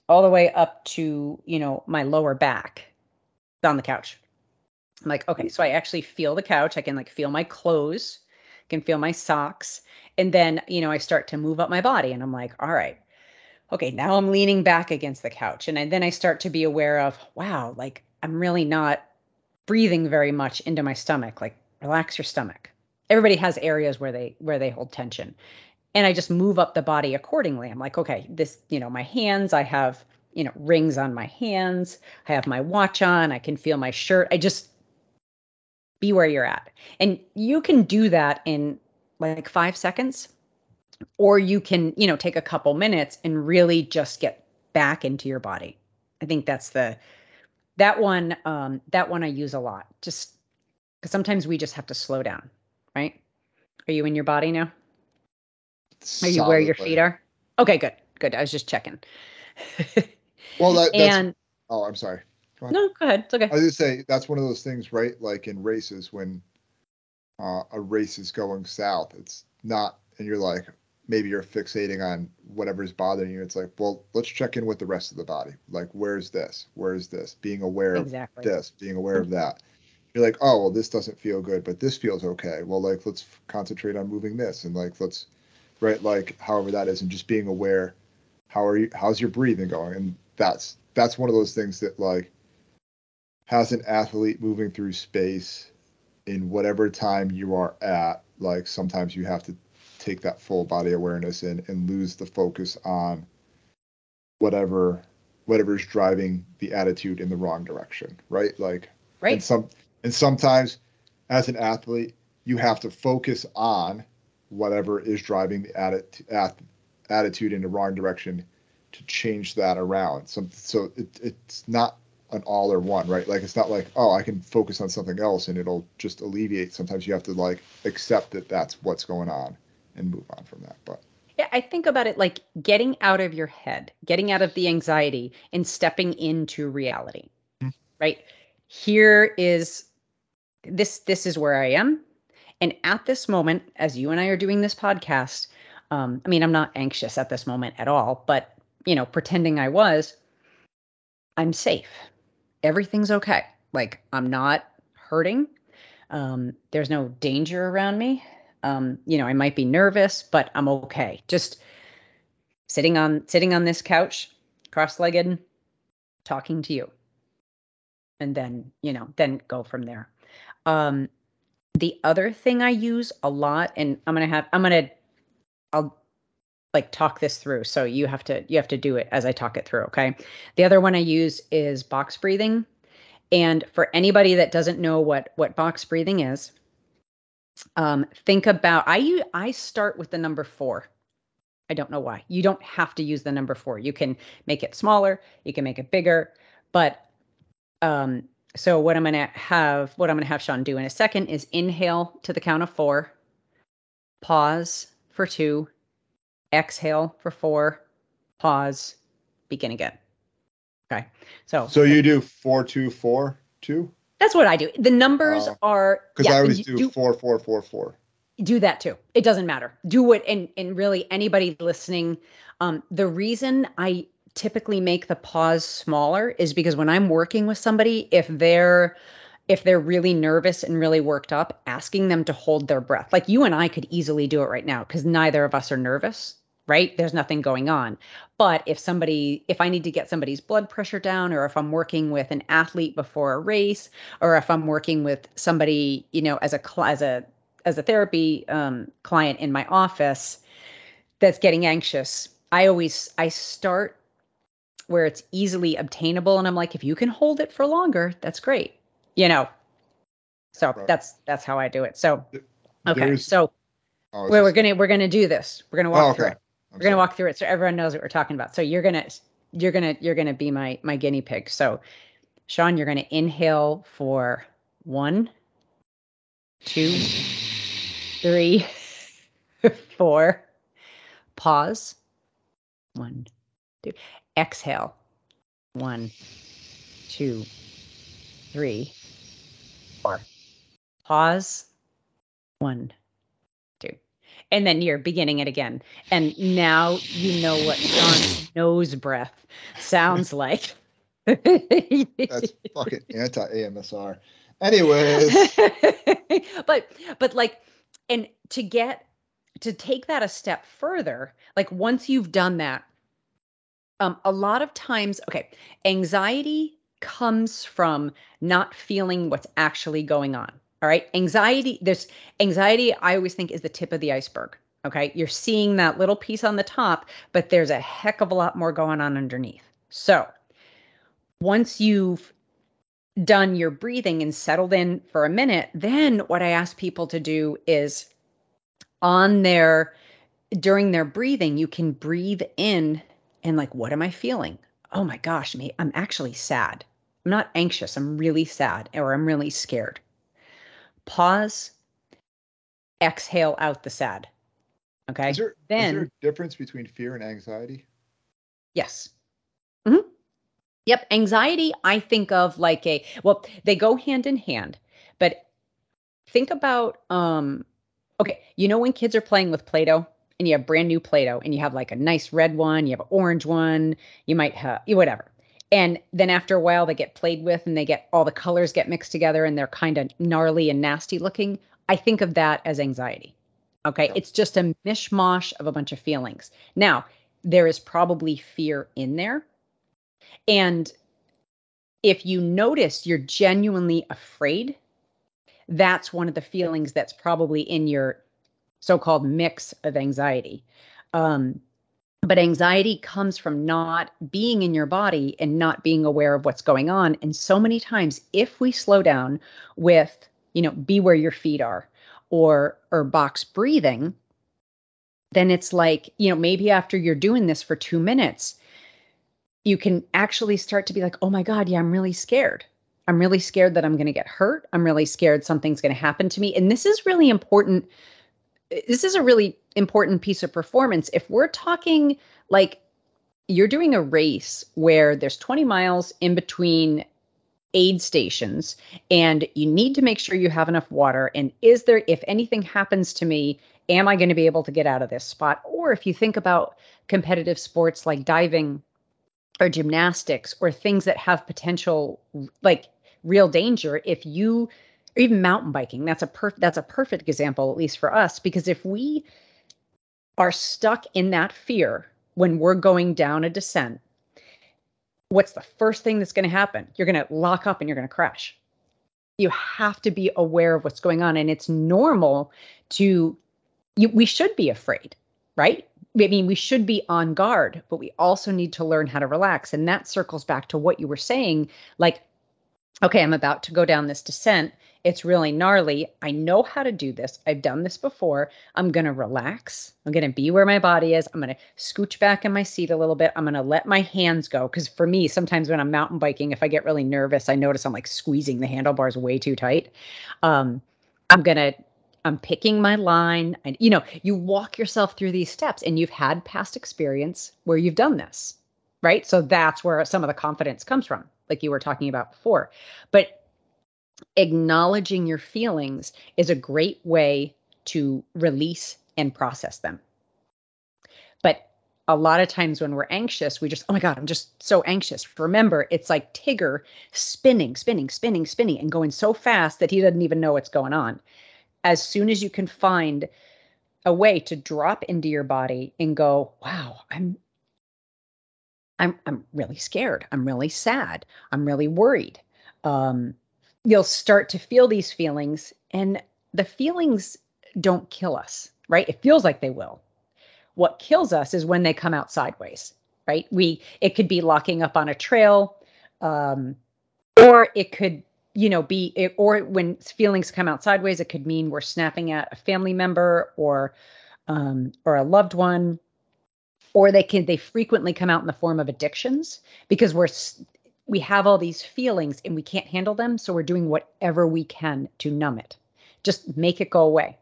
all the way up to, you know, my lower back on the couch. I'm like, okay, so I actually feel the couch. I can like feel my clothes, can feel my socks. And then, you know, I start to move up my body and I'm like, all right, okay, now I'm leaning back against the couch. And I, then I start to be aware of, wow, like I'm really not breathing very much into my stomach. Like relax your stomach. Everybody has areas where they where they hold tension. And I just move up the body accordingly. I'm like, okay, this, you know, my hands, I have, you know, rings on my hands. I have my watch on. I can feel my shirt. I just be where you're at. And you can do that in like 5 seconds or you can, you know, take a couple minutes and really just get back into your body. I think that's the that one um that one I use a lot. Just cuz sometimes we just have to slow down, right? Are you in your body now? Are you where your feet are? Okay, good. Good. I was just checking. Well, that, that's, and oh, I'm sorry. Go no, go ahead. It's okay. I just say that's one of those things, right? Like in races, when uh, a race is going south, it's not, and you're like, maybe you're fixating on whatever's bothering you. It's like, well, let's check in with the rest of the body. Like, where's this? Where's this? Being aware of this, being aware of that. You're like, oh, well, this doesn't feel good, but this feels okay. Well, like, let's concentrate on moving this, and like, let's, right, like, however that is, and just being aware. How are you? How's your breathing going? And that's that's one of those things that like has an athlete moving through space in whatever time you are at like sometimes you have to take that full body awareness in and lose the focus on whatever whatever's driving the attitude in the wrong direction right like and Right. some and sometimes as an athlete you have to focus on whatever is driving the atti- at, attitude in the wrong direction to change that around some so it, it's not an all or one right like it's not like oh i can focus on something else and it'll just alleviate sometimes you have to like accept that that's what's going on and move on from that but Yeah, I think about it like getting out of your head, getting out of the anxiety and stepping into reality. Mhm. Right? Here is this this is where I am. And at this moment, as you and I are doing this podcast, um, I mean, I'm not anxious at this moment at all, but you know, pretending I was, I'm safe. Everything's okay. Like I'm not hurting. Um, there's no danger around me. Um, you know, I might be nervous, but I'm okay. Just sitting on sitting on this couch, cross-legged, talking to you. And then, you know, then go from there. Um the other thing I use a lot and I'm to have I'm to I'll like talk this through. So you have to you have to do it as I talk it through, okay? The other one I use is box breathing. And for anybody that doesn't know what what box breathing is, um, think about I I start with the number four. I don't know why. You don't have to use the number four. You can make it smaller, you can make it bigger, but um, so what I'm gonna have what I'm gonna have Sean do in a second is inhale to the count of four, pause for two, exhale for four, pause, begin again. Okay. So So you do four two four two? That's what I do. The numbers Oh. are Because yeah, I always do, do, four four four four. do that too. It doesn't matter. Do what and and really anybody listening, um, the reason I typically make the pause smaller is because when I'm working with somebody, if they're if they're really nervous and really worked up, asking them to hold their breath. Like you and I could easily do it right now because neither of us are nervous, right? There's nothing going on. But if somebody, if I need to get somebody's blood pressure down, or if I'm working with an athlete before a race, or if I'm working with somebody, you know, as a as a as a therapy um, client in my office that's getting anxious, I always I start where it's easily obtainable, and I'm like, if you can hold it for longer, that's great, you know. So Right. that's that's how I do it. So okay, There's- so Oh, it's where we're gonna we're gonna do this. We're gonna walk Oh, through okay. it. I'm We're gonna walk through it so everyone knows what we're talking about. So you're gonna you're gonna you're gonna be my my guinea pig. So Sean, you're gonna inhale for one, two, three, four. Pause. One, two. Exhale. One, two, three, four. Pause. One, two. And then you're beginning it again. And now you know what Sean's nose breath sounds like. That's fucking anti AMSR. Anyways, but but like and to get to take that a step further like once you've done that um a lot of times okay anxiety comes from not feeling what's actually going on all right? Anxiety there's anxiety i always think is the tip of the iceberg okay? You're seeing that little piece on the top but there's a heck of a lot more going on underneath. So once you've done your breathing and settled in for a minute, then what I ask people to do is on their during their breathing, you can breathe in and like, what am I feeling? Oh my gosh, mate, I'm actually sad. I'm not anxious. I'm really sad or I'm really scared. Pause, exhale out the sad. Okay. is there, is then there a difference between fear and anxiety? Yes. hmm Yep. Anxiety, I think of like a, well, they go hand in hand, but think about, um, okay, you know, when kids are playing with Play Doh and you have brand new Play Doh and you have like a nice red one, you have an orange one, you might have, whatever. And then after a while, they get played with and they get all the colors get mixed together and they're kind of gnarly and nasty looking. I think of that as anxiety. Okay. It's just a mishmash of a bunch of feelings. Now, there is probably fear in there. And if you notice you're genuinely afraid, that's one of the feelings that's probably in your so called mix of anxiety. Um, but anxiety comes from not being in your body and not being aware of what's going on. And so many times, if we slow down with, you know, be where your feet are or or box breathing, then it's like, you know, maybe after you're doing this for two minutes, you can actually start to be like, oh my God, yeah, I'm really scared. I'm really scared that I'm going to get hurt. I'm really scared something's going to happen to me. And this is really important. This is a really important piece of performance. If we're talking like you're doing a race where there's 20 miles in between aid stations and you need to make sure you have enough water and is there if anything happens to me am i going to be able to get out of this spot or if you think about competitive sports like diving or gymnastics or things that have potential like real danger if you or even mountain biking that's a perfect that's a perfect example at least for us because if we are stuck in that fear when we're going down a descent, what's the first thing that's going to happen? You're going to lock up and you're going to crash. You have to be aware of what's going on. And it's normal to, you, we should be afraid, right? I mean, we should be on guard, but we also need to learn how to relax. And that circles back to what you were saying. Like, okay, I'm about to go down this descent. It's really gnarly. I know how to do this. I've done this before. I'm going to relax. I'm going to be where my body is. I'm going to scooch back in my seat a little bit. I'm going to let my hands go. Because for me, sometimes when I'm mountain biking, if I get really nervous, I notice I'm like squeezing the handlebars way too tight. Um, I'm going to I'm picking my line. And you know, you walk yourself through these steps and you've had past experience where you've done this, right? So that's where some of the confidence comes from, like you were talking about before. But acknowledging your feelings is a great way to release and process them. But a lot of times when we're anxious, we just, oh my God, I'm just so anxious. Remember, it's like Tigger spinning, spinning, spinning, spinning, and going so fast that he doesn't even know what's going on. As soon as you can find a way to drop into your body and go, wow, I'm I'm I'm really scared. I'm really sad. I'm really worried. Um, you'll start to feel these feelings and the feelings don't kill us, right? It feels like they will. What kills us is when they come out sideways, right? We it could be locking up on a trail um or it could you know be it, or when feelings come out sideways it could mean we're snapping at a family member or um or a loved one or they can they frequently come out in the form of addictions because we're we have all these feelings and we can't handle them. So we're doing whatever we can to numb it. Just make it go away.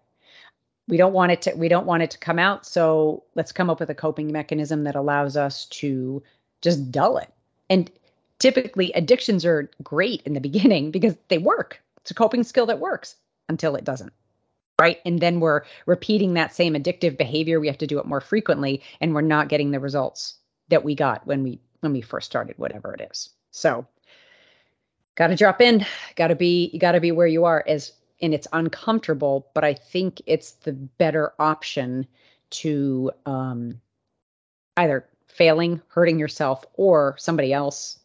We don't want it to we don't want it to come out. So let's come up with a coping mechanism that allows us to just dull it. And typically addictions are great in the beginning because they work. It's a coping skill that works until it doesn't. Right. And then we're repeating that same addictive behavior. We have to do it more frequently and we're not getting the results that we got when we when we first started, whatever it is. So got to drop in, got to be you got to be where you are as and it's uncomfortable, but I think it's the better option to um, either failing, hurting yourself, or somebody else,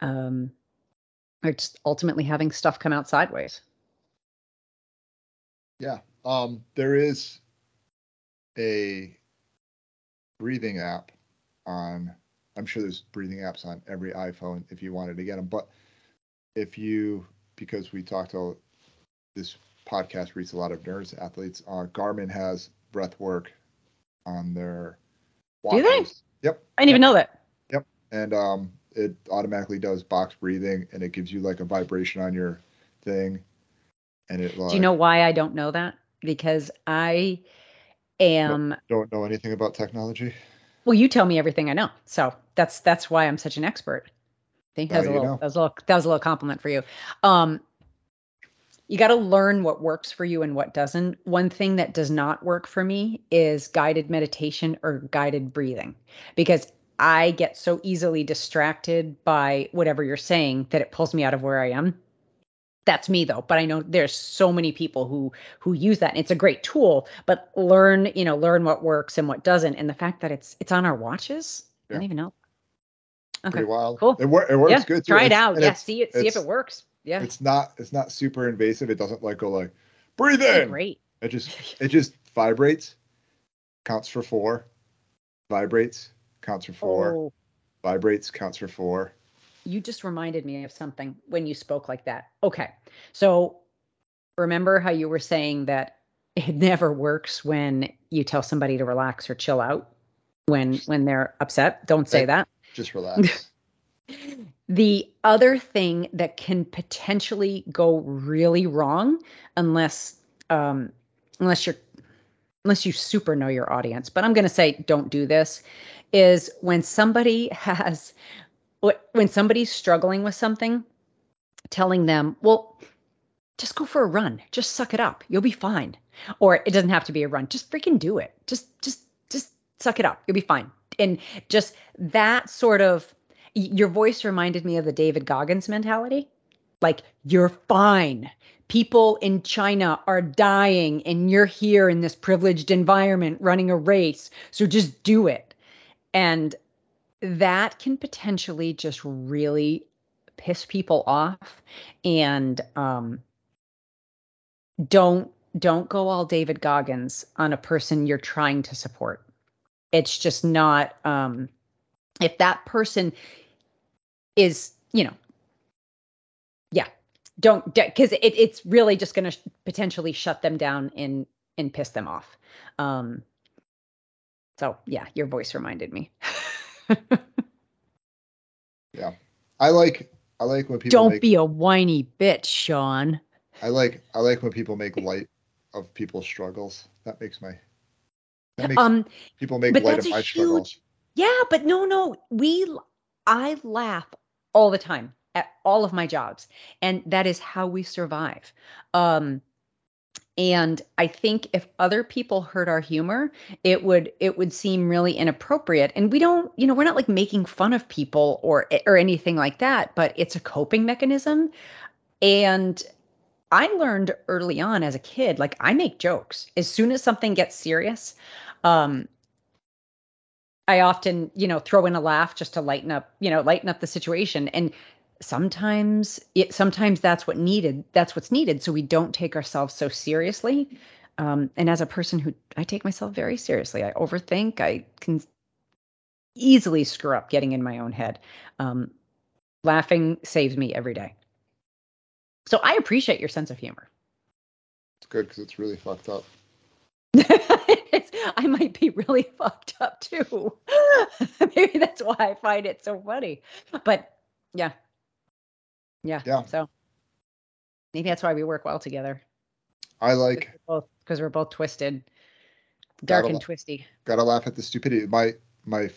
um, or just ultimately having stuff come out sideways. Yeah, um, there is a breathing app on I'm sure there's breathing apps on every iPhone if you wanted to get them. But if you, because we talked about this podcast reaches a lot of nerds athletes, uh, Garmin has breath work on their watches. Do they? Yep. I didn't even know that. Yep. And um, it automatically does box breathing and it gives you like a vibration on your thing. And it like, Do you know why I don't know that? Because I am don't know anything about technology. Well, you tell me everything I know, so that's that's why I'm such an expert. I think that was, a little, that was a little that was a little compliment for you. Um, you got to learn what works for you and what doesn't. One thing that does not work for me is guided meditation or guided breathing because I get so easily distracted by whatever you're saying that it pulls me out of where I am that's me though but i know there's so many people who who use that and it's a great tool but learn you know learn what works and what doesn't and the fact that it's it's on our watches yeah. i don't even know. Okay Pretty wild. cool. It, wor- it works yeah, good too. try it out. yeah see it see if it works. Yeah. it's not it's not super invasive. It doesn't like go like breathe in. great. It just it just vibrates counts for four. Vibrates counts for four. Oh. vibrates counts for four you just reminded me of something when you spoke like that. Okay. So remember how you were saying that it never works when you tell somebody to relax or chill out when when they're upset. Don't say that. Just relax. the other thing that can potentially go really wrong unless um unless you're unless you super know your audience, but I'm going to say don't do this is when somebody has when somebody's struggling with something, telling them, well, just go for a run. Just suck it up. You'll be fine. Or it doesn't have to be a run. Just freaking do it. Just just just suck it up. You'll be fine. And just that sort of your voice reminded me of the David Goggins mentality. Like you're fine. people in China are dying and you're here in this privileged environment running a race. So just do it. And that can potentially just really piss people off and um, don't don't go all David Goggins on a person you're trying to support. It's just not um, if that person is, you know, yeah, don't because it, it's really just going to sh- potentially shut them down and and piss them off. Um, so yeah, your voice reminded me. yeah, I like I like when people don't make, be a whiny bitch, Sean. I like I like when people make light of people's struggles. That makes my that makes Um, people make light of my struggles. yeah, but no, no, we I laugh all the time at all of my jobs, and that is how we survive. Um, and I think if other people heard our humor, it would it would seem really inappropriate. And we don't, you know, we're not like making fun of people or or anything like that, but it's a coping mechanism. And I learned early on as a kid, like I make jokes. As soon as something gets serious, um, I often, you know, throw in a laugh just to lighten up, you know, lighten up the situation. And sometimes it sometimes that's what needed. That's what's needed. So we don't take ourselves so seriously. Um, and as a person who I take myself very seriously, I overthink. I can easily screw up getting in my own head. Um, laughing saves me every day. So I appreciate your sense of humor. It's good because it's really fucked up. I might be really fucked up too. Maybe that's why I find it so funny. But yeah. Yeah. Yeah. So maybe that's why we work well together. I like Both because we're both twisted. Dark and lo- twisty. gotta laugh at the stupidity. My my,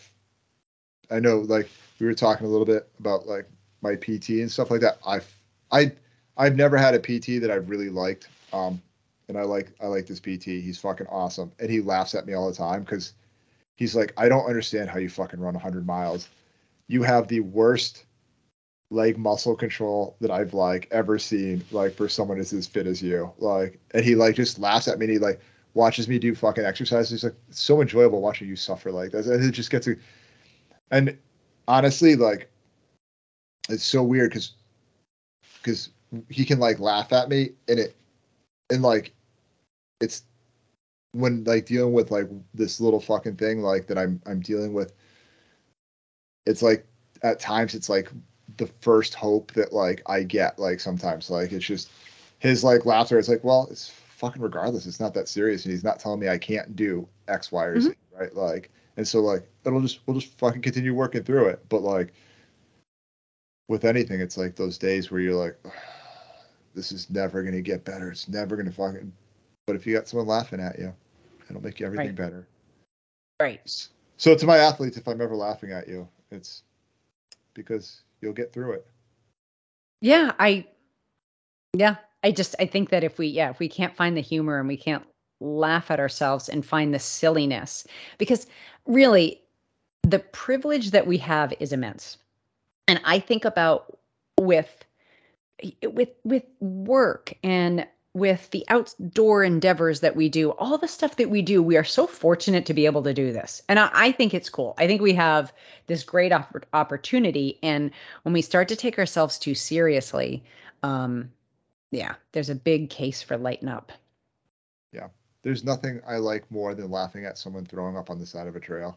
I know like we were talking a little bit about like my PT and stuff like that. I've I I've never had a PT that I've really liked. Um, and I like I like this PT. He's fucking awesome, and he laughs at me all the time because he's like, I don't understand how you fucking run 100 miles. You have the worst leg muscle control that I've like ever seen. Like for someone that's as fit as you, like, and he like just laughs at me. and he like watches me do fucking exercises. He's like, so enjoyable watching you suffer like that. And it just gets to, and honestly, like, it's so weird because, because he can like laugh at me and it, and like, it's when like dealing with like this little fucking thing like that I'm I'm dealing with. It's like at times it's like the first hope that like I get like sometimes like it's just his like laughter. It's like well it's fucking regardless. It's not that serious, and he's not telling me I can't do X, Y, or Z, mm-hmm. right? Like, and so like it'll just we'll just fucking continue working through it. But like with anything, it's like those days where you're like, this is never gonna get better. It's never gonna fucking. But if you got someone laughing at you, it'll make you everything Right. better. Right. So to my athletes, if I'm ever laughing at you, it's because you'll get through it. Yeah, I yeah, I just I think that if we yeah, if we can't find the humor and we can't laugh at ourselves and find the silliness because really the privilege that we have is immense. And I think about with with with work and with the outdoor endeavors that we do, all the stuff that we do, we are so fortunate to be able to do this. And I, I think it's cool. I think we have this great oppor- opportunity. And when we start to take ourselves too seriously, um, yeah, there's a big case for lighten up. Yeah. There's nothing I like more than laughing at someone throwing up on the side of a trail.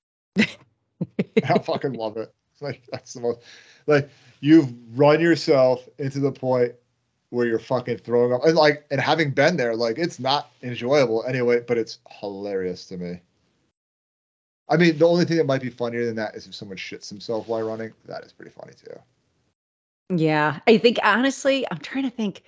I fucking love it. It's like that's the most like you've run yourself into the point where you're fucking throwing up and like and having been there, like it's not enjoyable anyway, but it's hilarious to me. I mean, the only thing that might be funnier than that is if someone shits himself while running. That is pretty funny too. Yeah, I think honestly, I'm trying to think.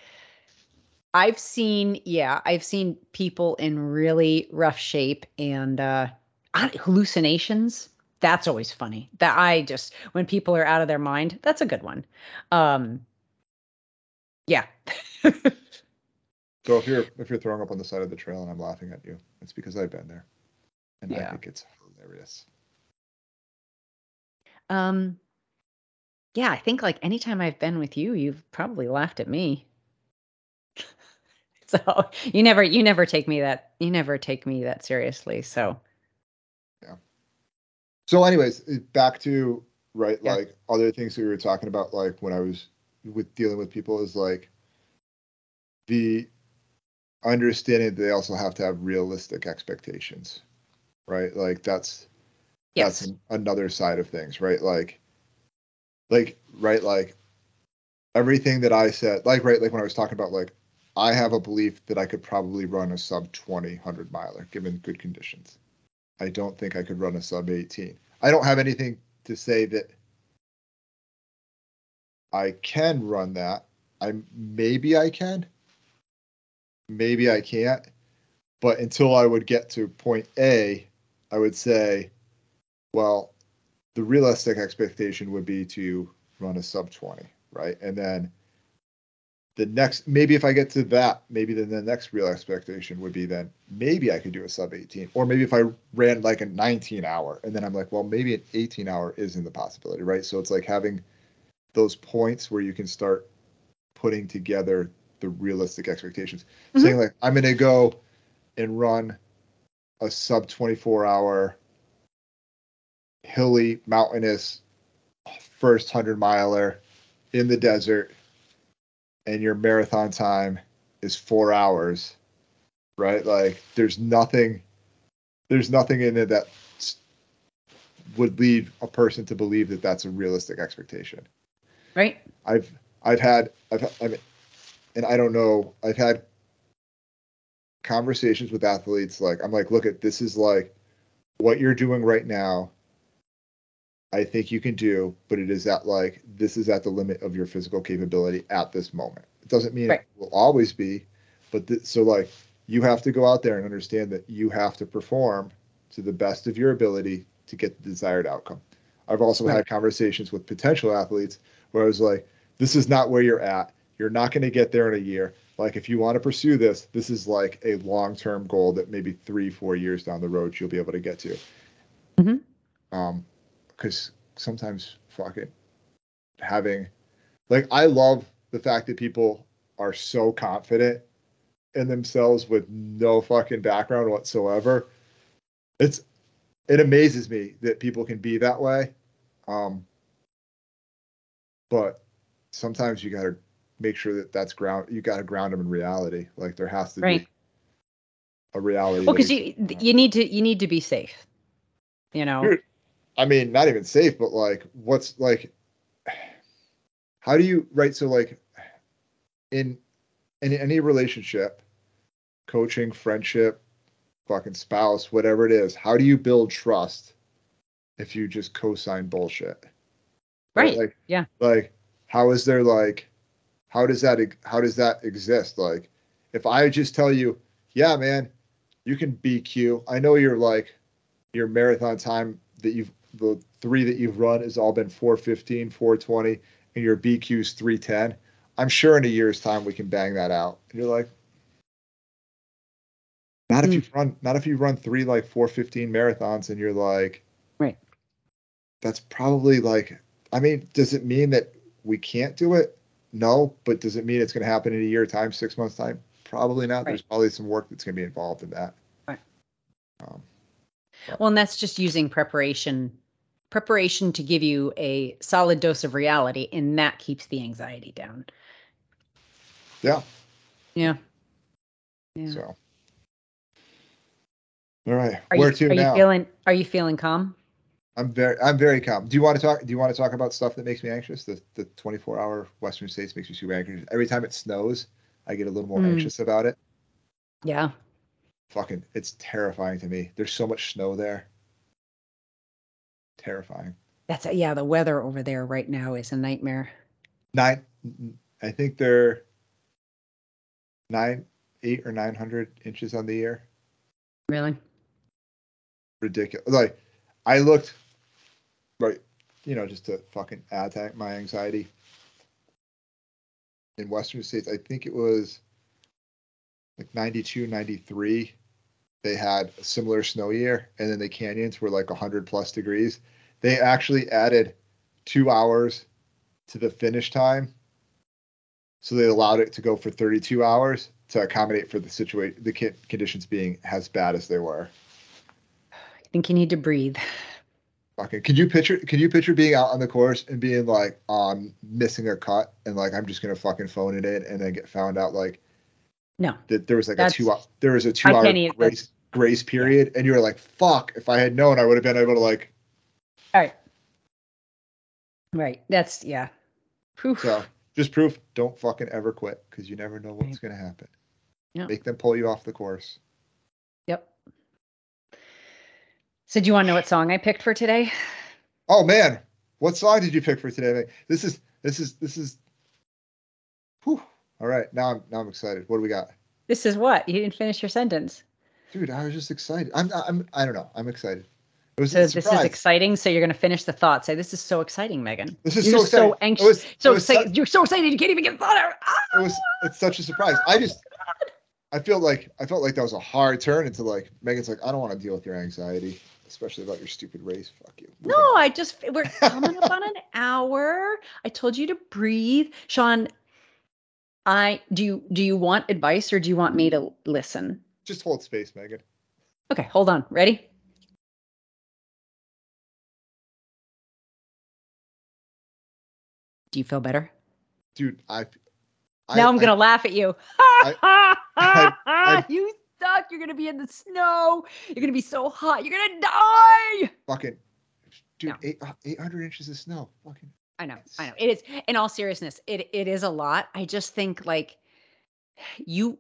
I've seen, yeah, I've seen people in really rough shape and uh hallucinations. That's always funny. That I just when people are out of their mind, that's a good one. Um yeah. So if you're if you're throwing up on the side of the trail and I'm laughing at you, it's because I've been there, and I think it's hilarious. um yeah, I think like anytime I've been with you, you've probably laughed at me. so you never you never take me that you never take me that seriously. So yeah. So, anyways, back to right, Yeah. like other things we were talking about, like when I was with dealing with people, is like the understanding that they also have to have realistic expectations, right? Like that's yes, that's an, another side of things, right? Like, like, right, like everything that I said, like, right, like when I was talking about, like, I have a belief that I could probably run a sub 20 100 miler given good conditions. I don't think I could run a sub 18. I don't have anything to say that I can run that. I maybe I can, maybe I can't. But until I would get to point A, I would say, well, the realistic expectation would be to run a sub 20, right? And then the next, maybe if I get to that, maybe then the next real expectation would be then maybe I could do a sub 18. Or maybe if I ran like a 19 hour and then I'm like, well, maybe an 18 hour isn't the possibility, right? So it's like having those points where you can start putting together the realistic expectations. Mhm. Saying like, I'm going to go and run a sub 24 hour hilly, mountainous first 100 miler in the desert, and your marathon time is four hours, right? Like, there's nothing, there's nothing in it that would lead a person to believe that that's a realistic expectation. Right? I've I've had I've I mean, and I don't know. I've had conversations with athletes. Like I'm like, look at this is like what you're doing right now. I think you can do, but it is at like this is at the limit of your physical capability at this moment. It doesn't mean Right. it will always be, but th- so like you have to go out there and understand that you have to perform to the best of your ability to get the desired outcome. I've also Right. had conversations with potential athletes where I was like, this is not where you're at. You're not going to get there in a year. Like, if you want to pursue this, this is like a long term goal that maybe three, four years down the road you'll be able to get to. Mhm. Um, because sometimes fucking having, like, I love the fact that people are so confident in themselves with no fucking background whatsoever. It's, it amazes me that people can be that way. Um, but sometimes you got to make sure that that's ground you got to ground them in reality like there has to Right. be a reality Well, because you you need to you need to be safe. You know. You're- i mean not even safe but like what's like how do you right so like in in any relationship coaching friendship fucking spouse whatever it is how do you build trust if you just co-sign bullshit Right. like Yeah. like how is there like how does that how does that exist like if i just tell you yeah man you can bq i know you're like your marathon time that you've the three that you've run has all been 415 420 and your bq's 310 i'm sure in a year's time we can bang that out and you're like not if Hmm. you run not if you run three like 415 marathons and you're like Right. that's probably like i mean does it mean that we can't do it no but does it mean it's going to happen in a year time six months time probably not there's probably some work that's going to be involved in that Right. um, Well, and that's just using preparation preparation to give you a solid dose of reality, and that keeps the anxiety down. yeah Yeah. Yeah. so all right Are where you, to are now you feeling are you feeling calm? I'm very i'm very calm do you want to talk do you want to talk about stuff that makes me anxious the the 24 hour western states makes me super anxious every time it snows i get a little more Hmm. anxious about it Yeah. fucking it's terrifying to me there's so much snow there terrifying That's yeah, the weather over there right now is a nightmare. nine i think they're nine eight or nine hundred inches on the year Really? ridiculous like i looked right you know just to fucking attack my anxiety in western states i think it was like 92 93 they had a similar snow year and then the canyons were like 100 plus degrees they actually added two hours to the finish time so they allowed it to go for 32 hours to accommodate for the situation, the conditions being as bad as they were. I think you need to breathe. Fucking, could you picture? Could you picture being out on the course and being like, oh, "I'm missing a cut and like I'm just gonna fucking phone it in and then get found out like, no, that there was like a two there was a two hour grace grace period and you were like, fuck, if I had known, I would have been able to like. All right. Right. That's yeah. Proof. So just proof. Don't fucking ever quit because you never know what's right. gonna happen. Yeah. Make them pull you off the course. Yep. So do you want to know what song I picked for today? Oh man, what song did you pick for today? This is this is this is. Whew. All right, now I'm now I'm excited. What do we got? This is what you didn't finish your sentence. Dude, I was just excited. I'm I'm I don't know. I'm excited. It was so this is exciting. So you're going to finish the thought. Say, "This is so exciting, Meghan." This is you're so exciting. so anxious. Was, so excited. Su- you're so excited. You can't even get the thought out. Ah! It was. It's such a surprise. I just. I feel like I felt like that was a hard turn into like Meghan's like I don't want to deal with your anxiety especially about your stupid race. Fuck you. No. I just we're coming up on an hour. I told you to breathe, Sean. I do you do you want advice or do you want me to listen? Just hold space, Meghan. Okay, hold on. Ready? Do you feel better? Dude, I. I now I'm I, gonna laugh at you. I, you stuck. You're gonna be in the snow. You're gonna be so hot. You're gonna die. Fucking, dude, no. eight, uh, 800 inches of snow. Fucking. I know. I know. It is. In all seriousness, it it is a lot. I just think like you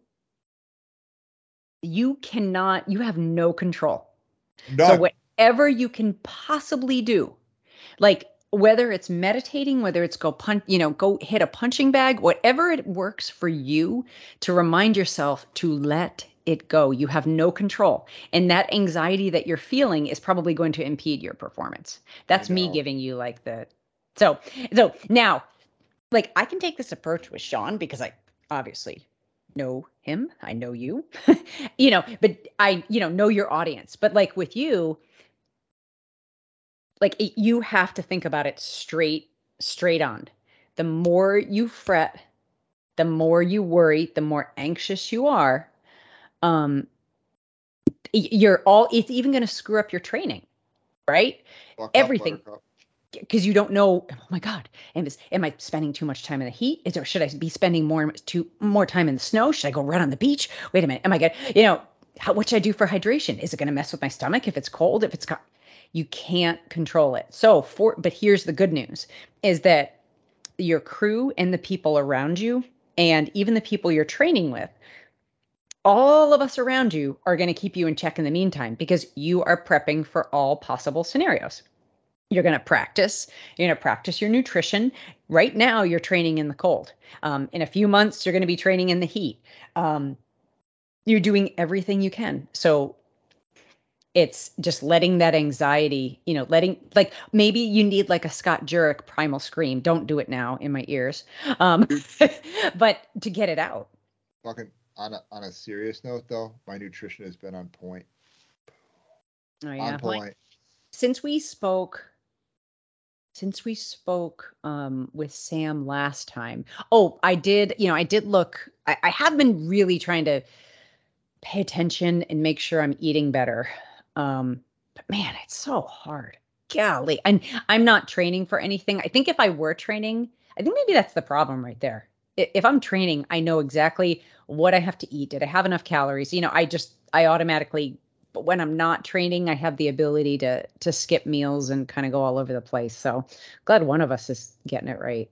you cannot. You have no control. None. So whatever you can possibly do, like whether it's meditating, whether it's go punch, you know, go hit a punching bag, whatever it works for you to remind yourself to let it go. You have no control. And that anxiety that you're feeling is probably going to impede your performance. That's me giving you like the so so now like I can take this approach with Sean because I obviously know him. I know you. you know, but I, you know, know your audience. But like with you, like it, you have to think about it straight straight on. The more you fret, the more you worry, the more anxious you are, um you're all it's even going to screw up your training right? Walk everything. because you don't know oh my god am, am i spending too much time in the heat? Is there should i be spending more too more time in the snow? Should i go run on the beach? Wait a minute am i good you know how, what should i do for hydration? Is it going to mess with my stomach if it's cold if it's got you can't control it. So for but here's the good news is that your crew and the people around you and even the people you're training with all of us around you are going to keep you in check in the meantime because you are prepping for all possible scenarios. You're going to practice. You're going to practice your nutrition. Right now, you're training in the cold. Um, in a few months, you're going to be training in the heat. Um, you're doing everything you can. So it's just letting that anxiety, you know, letting like maybe you need like a Scott Jurek primal scream. Don't do it now in my ears. Um, but to get it out. On a, on a serious note though, my nutrition has been on point. Oh yeah. On point. Like, since we spoke since we spoke um, with Sam last time. Oh, I did, you know, I did look I, I have been really trying to pay attention and make sure I'm eating better. Um, but man, it's so hard. Golly. And I'm not training for anything. I think if I were training, I think maybe that's the problem right there if I'm training, I know exactly what I have to eat. Did I have enough calories? You know, I just I automatically but when I'm not training, I have the ability to to skip meals and kind of go all over the place. So glad one of us is getting it right.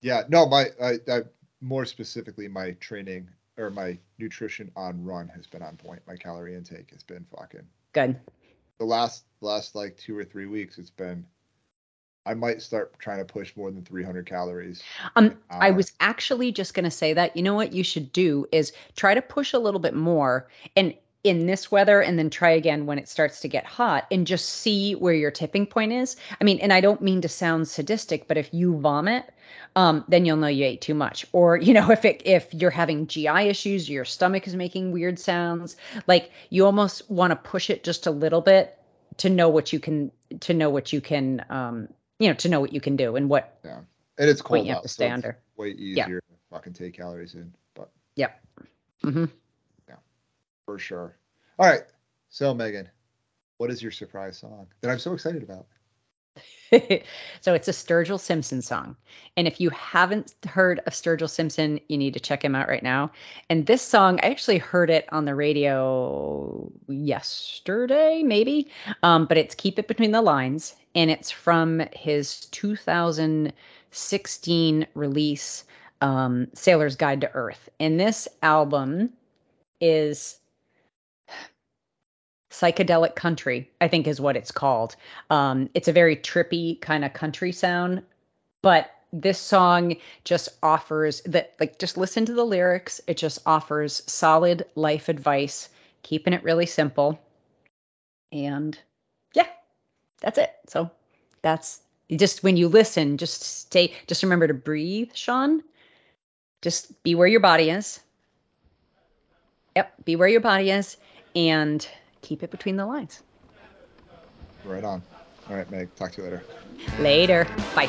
Yeah, no, my I, I more specifically my training or my nutrition on run has been on point. My calorie intake has been fucking good. The last last like two or three weeks, it's been I might start trying to push more than 300 calories. Um, I was actually just going to say that. You know what you should do is try to push a little bit more and in this weather and then try again when it starts to get hot and just see where your tipping point is. I mean, and I don't mean to sound sadistic, but if you vomit, um, then you'll know you ate too much. Or, you know, if it if you're having GI issues, your stomach is making weird sounds, like you almost want to push it just a little bit to know what you can to know what you can um you know, to know what you can do and what. Yeah, and it's cold. You have to stay so under. Way easier yeah. to fucking take calories in, but. Yep. Mm-hmm. Yeah, for sure. All right. So, Meghan, what is your surprise song that I'm so excited about? so it's a Sturgill Simpson song. And if you haven't heard of Sturgill Simpson, you need to check him out right now. And this song, I actually heard it on the radio yesterday, maybe. Um, but it's Keep It Between the Lines. And it's from his 2016 release, um, Sailor's Guide to Earth. And this album is psychedelic country i think is what it's called. Um, it's a very trippy kind of country sound but this song just offers that like just listen to the lyrics. It just offers solid life advice keeping it really simple. And yeah that's it. So that's just when you listen just stay just remember to breathe sean. Just be where your body is. Yep be where your body is and keep it between the lines. Right on. All right, Meg. Talk to you later. Later. Bye.